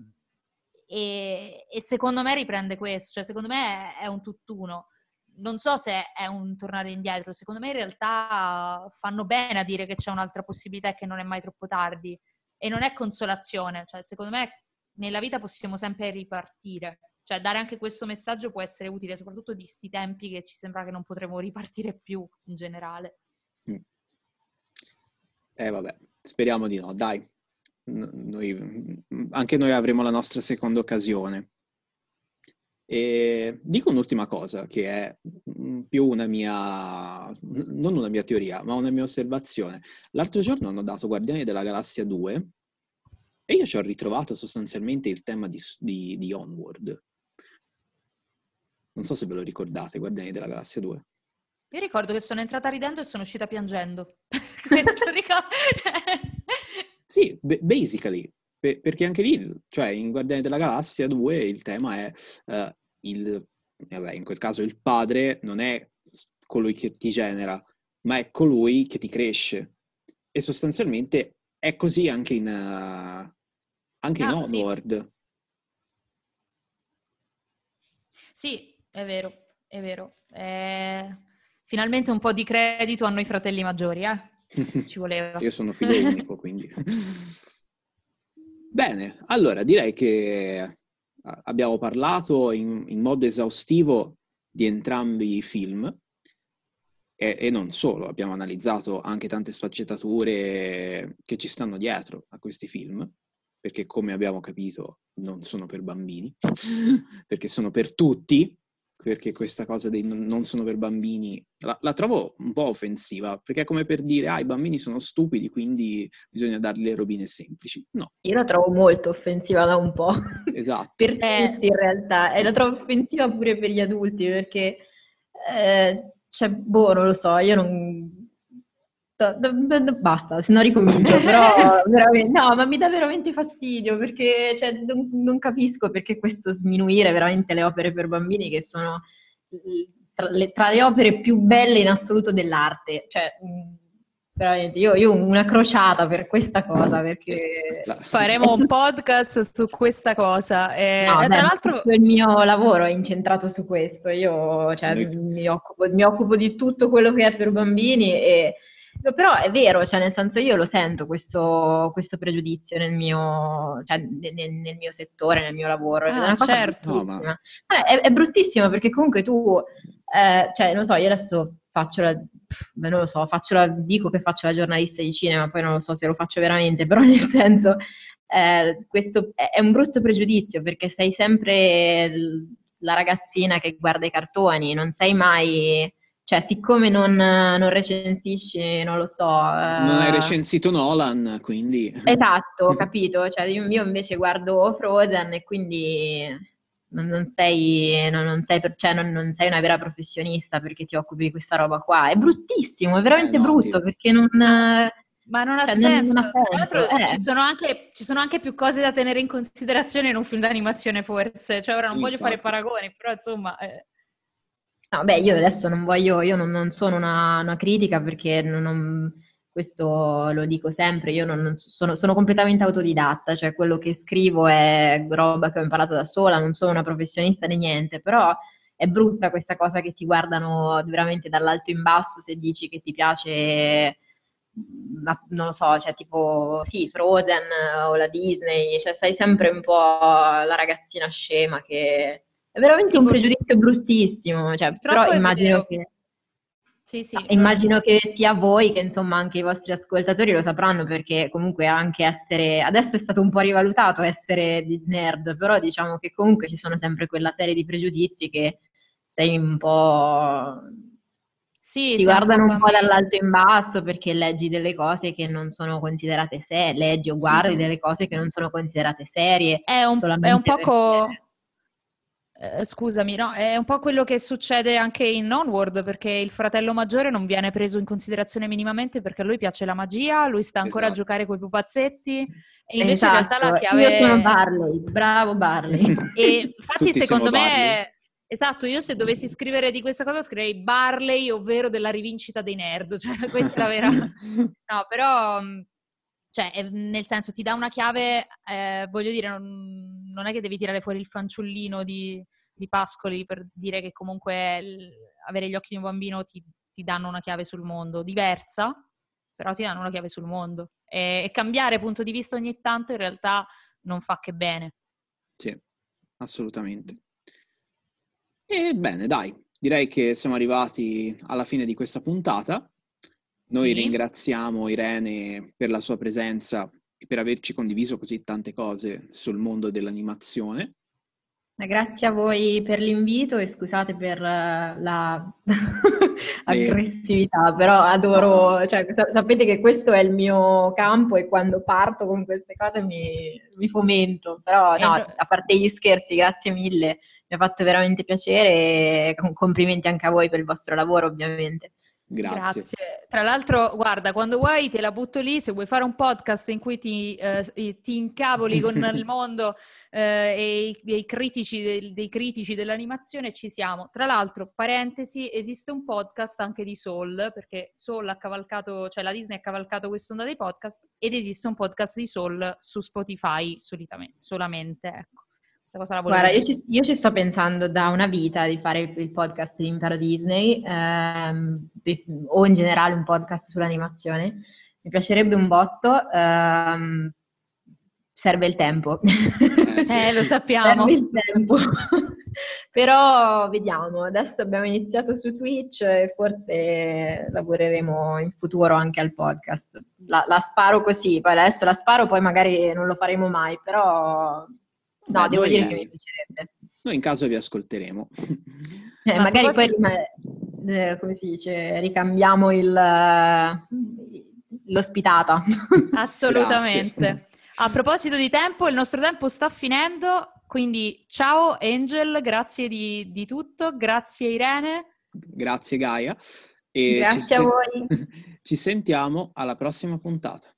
e, e, secondo me riprende questo, cioè secondo me è, è un tutt'uno. Non so se è un tornare indietro, secondo me in realtà fanno bene a dire che c'è un'altra possibilità e che non è mai troppo tardi. E non è consolazione, cioè secondo me nella vita possiamo sempre ripartire. Cioè, dare anche questo messaggio può essere utile, soprattutto di sti tempi che ci sembra che non potremo ripartire più in generale. Mm. Eh vabbè, speriamo di no, dai. Noi, anche noi avremo la nostra seconda occasione. E dico un'ultima cosa che è più una mia, non una mia teoria, ma una mia osservazione. L'altro giorno hanno dato Guardiani della Galassia 2 e io ci ho ritrovato sostanzialmente il tema di, di, di Onward. Non so se ve lo ricordate, Guardiani della Galassia 2. Io ricordo che sono entrata ridendo e sono uscita piangendo. Questo ricordo... Cioè... Sì, basically, perché anche lì, cioè in Guardiani della Galassia 2 il tema è uh, il, vabbè, in quel caso il padre non è colui che ti genera, ma è colui che ti cresce. E sostanzialmente è così anche in, uh, anche ah, in Onward. Sì. sì, è vero, è vero. Eh, finalmente un po' di credito a noi fratelli maggiori, eh? Ci voleva. Io sono figlio unico, quindi... Bene, allora direi che abbiamo parlato in, in modo esaustivo di entrambi i film. E, e, non solo, abbiamo analizzato anche tante sfaccettature che ci stanno dietro a questi film, perché come abbiamo capito non sono per bambini, perché sono per tutti, perché questa cosa dei non sono per bambini la, la, trovo un po' offensiva, perché è come per dire ah i bambini sono stupidi, quindi bisogna dargli le robine semplici. No. Io la trovo molto offensiva da un po'. Esatto. per eh. tutti in realtà, e la trovo offensiva pure per gli adulti, perché eh, cioè, boh, non lo so, io non... Basta, se no ricomincio, però veramente, no, ma mi dà veramente fastidio perché cioè, non, non, capisco perché questo sminuire veramente le opere per bambini che sono tra le, tra le opere più belle in assoluto dell'arte. Cioè, veramente, io, io una crociata per questa cosa perché... Faremo un podcast su questa cosa. E, no, e tra l'altro... Il mio lavoro è incentrato su questo. Io cioè, mi, occupo, mi occupo di tutto quello che è per bambini e però è vero, cioè nel senso io lo sento questo, questo pregiudizio nel mio, cioè, nel, nel, mio settore, nel mio lavoro. Ah, è certo. No, ma... è, è, bruttissimo perché comunque tu, eh, cioè non so, io adesso faccio la, beh, non lo so, faccio la, dico che faccio la giornalista di cinema, poi non lo so se lo faccio veramente, però nel senso eh, questo è, è un brutto pregiudizio perché sei sempre la ragazzina che guarda i cartoni, non sei mai cioè, siccome non, non, recensisci, non lo so... Non hai eh, recensito Nolan, quindi... Esatto, ho capito. Cioè, io, io, invece guardo Frozen e quindi non, non sei, non, sei, cioè, non, sei, una vera professionista perché ti occupi di questa roba qua. È bruttissimo, è veramente eh, no, brutto ti... perché non... Ma non ha cioè, senso. Non, non ha senso. Eh. Ci, sono anche, ci, sono anche, più cose da tenere in considerazione in un film d'animazione, forse. Cioè, ora non Infatti. voglio fare paragoni, però insomma... Eh No, beh, io adesso non voglio, io non, non sono una, una, critica perché non, questo lo dico sempre, io non, sono, sono, completamente autodidatta, cioè quello che scrivo è roba che ho imparato da sola, non sono una professionista né niente, però è brutta questa cosa che ti guardano veramente dall'alto in basso se dici che ti piace, non lo so, cioè tipo, sì, Frozen o la Disney, cioè sei sempre un po' la ragazzina scema che è veramente sì, un pregiudizio bruttissimo, cioè, però immagino che... Sì, sì, immagino che sia voi che insomma anche i vostri ascoltatori lo sapranno perché comunque anche essere, adesso è stato un po' rivalutato essere di nerd, però diciamo che comunque ci sono sempre quella serie di pregiudizi che sei un po'... Sì, ti guardano un po' dall'alto in basso perché leggi delle cose che non sono considerate serie, leggi o guardi delle cose che non sono considerate serie. È un, è un poco... Perché eh, scusami, no, è un po' quello che succede anche in Onward, perché il fratello maggiore non viene preso in considerazione minimamente perché a lui piace la magia, lui sta ancora esatto. a giocare con i pupazzetti, e invece esatto. in realtà la esatto. chiave... Io sono Barley, bravo Barley. E infatti Tutti secondo me... Barley. Esatto, io se dovessi scrivere di questa cosa scriverei Barley, ovvero della rivincita dei nerd, cioè questa è la vera... No, però cioè, nel senso, ti dà una chiave, eh, voglio dire, non, non, è che devi tirare fuori il fanciullino di, di Pascoli per dire che comunque il, avere gli occhi di un bambino ti, ti, danno una chiave sul mondo diversa, però ti danno una chiave sul mondo. E, e cambiare punto di vista ogni tanto in realtà non fa che bene. Sì, assolutamente. E bene, dai, direi che siamo arrivati alla fine di questa puntata. Noi Sì. ringraziamo Irene per la sua presenza per averci condiviso così tante cose sul mondo dell'animazione. Ma Grazie a voi per l'invito e scusate per eh, la aggressività, però adoro, cioè, sa- sapete che questo è il mio campo e quando parto con queste cose mi, mi fomento, però Eh, no, no- a parte gli scherzi, grazie mille, mi ha fatto veramente piacere e complimenti anche a voi per il vostro lavoro ovviamente. Grazie. Tra l'altro, guarda, quando vuoi te la butto lì, se vuoi fare un podcast in cui ti, eh, ti incavoli con il mondo eh, e i, critici del- dei critici dell'animazione, ci siamo. Tra l'altro, parentesi, esiste un podcast anche di Soul, perché Soul ha cavalcato, cioè la Disney ha cavalcato quest'onda dei podcast, ed esiste un podcast di Soul su Spotify solitamente, solamente, ecco. Questa cosa la volevo Guarda, io ci, io ci sto pensando da una vita di fare il, il podcast di Impero Disney ehm, o in generale un podcast sull'animazione. Mi piacerebbe un botto, ehm, serve il tempo. Eh, sì. Eh, lo sappiamo. Serve il tempo. Però vediamo, adesso abbiamo iniziato su Twitch e forse lavoreremo in futuro anche al podcast. La, la sparo così, poi adesso la sparo, poi magari non lo faremo mai, però no, Beh, devo noi- dire che mi piacerebbe. Noi in caso vi ascolteremo. Eh, Ma magari poi proposito- rima- eh, come si dice, ricambiamo il, eh, l'ospitata. Assolutamente. A proposito di tempo, il nostro tempo sta finendo, quindi ciao Angel, grazie di, di tutto, grazie Irene. Grazie Gaia. E ci Grazie a sen- voi. Ci sentiamo alla prossima puntata.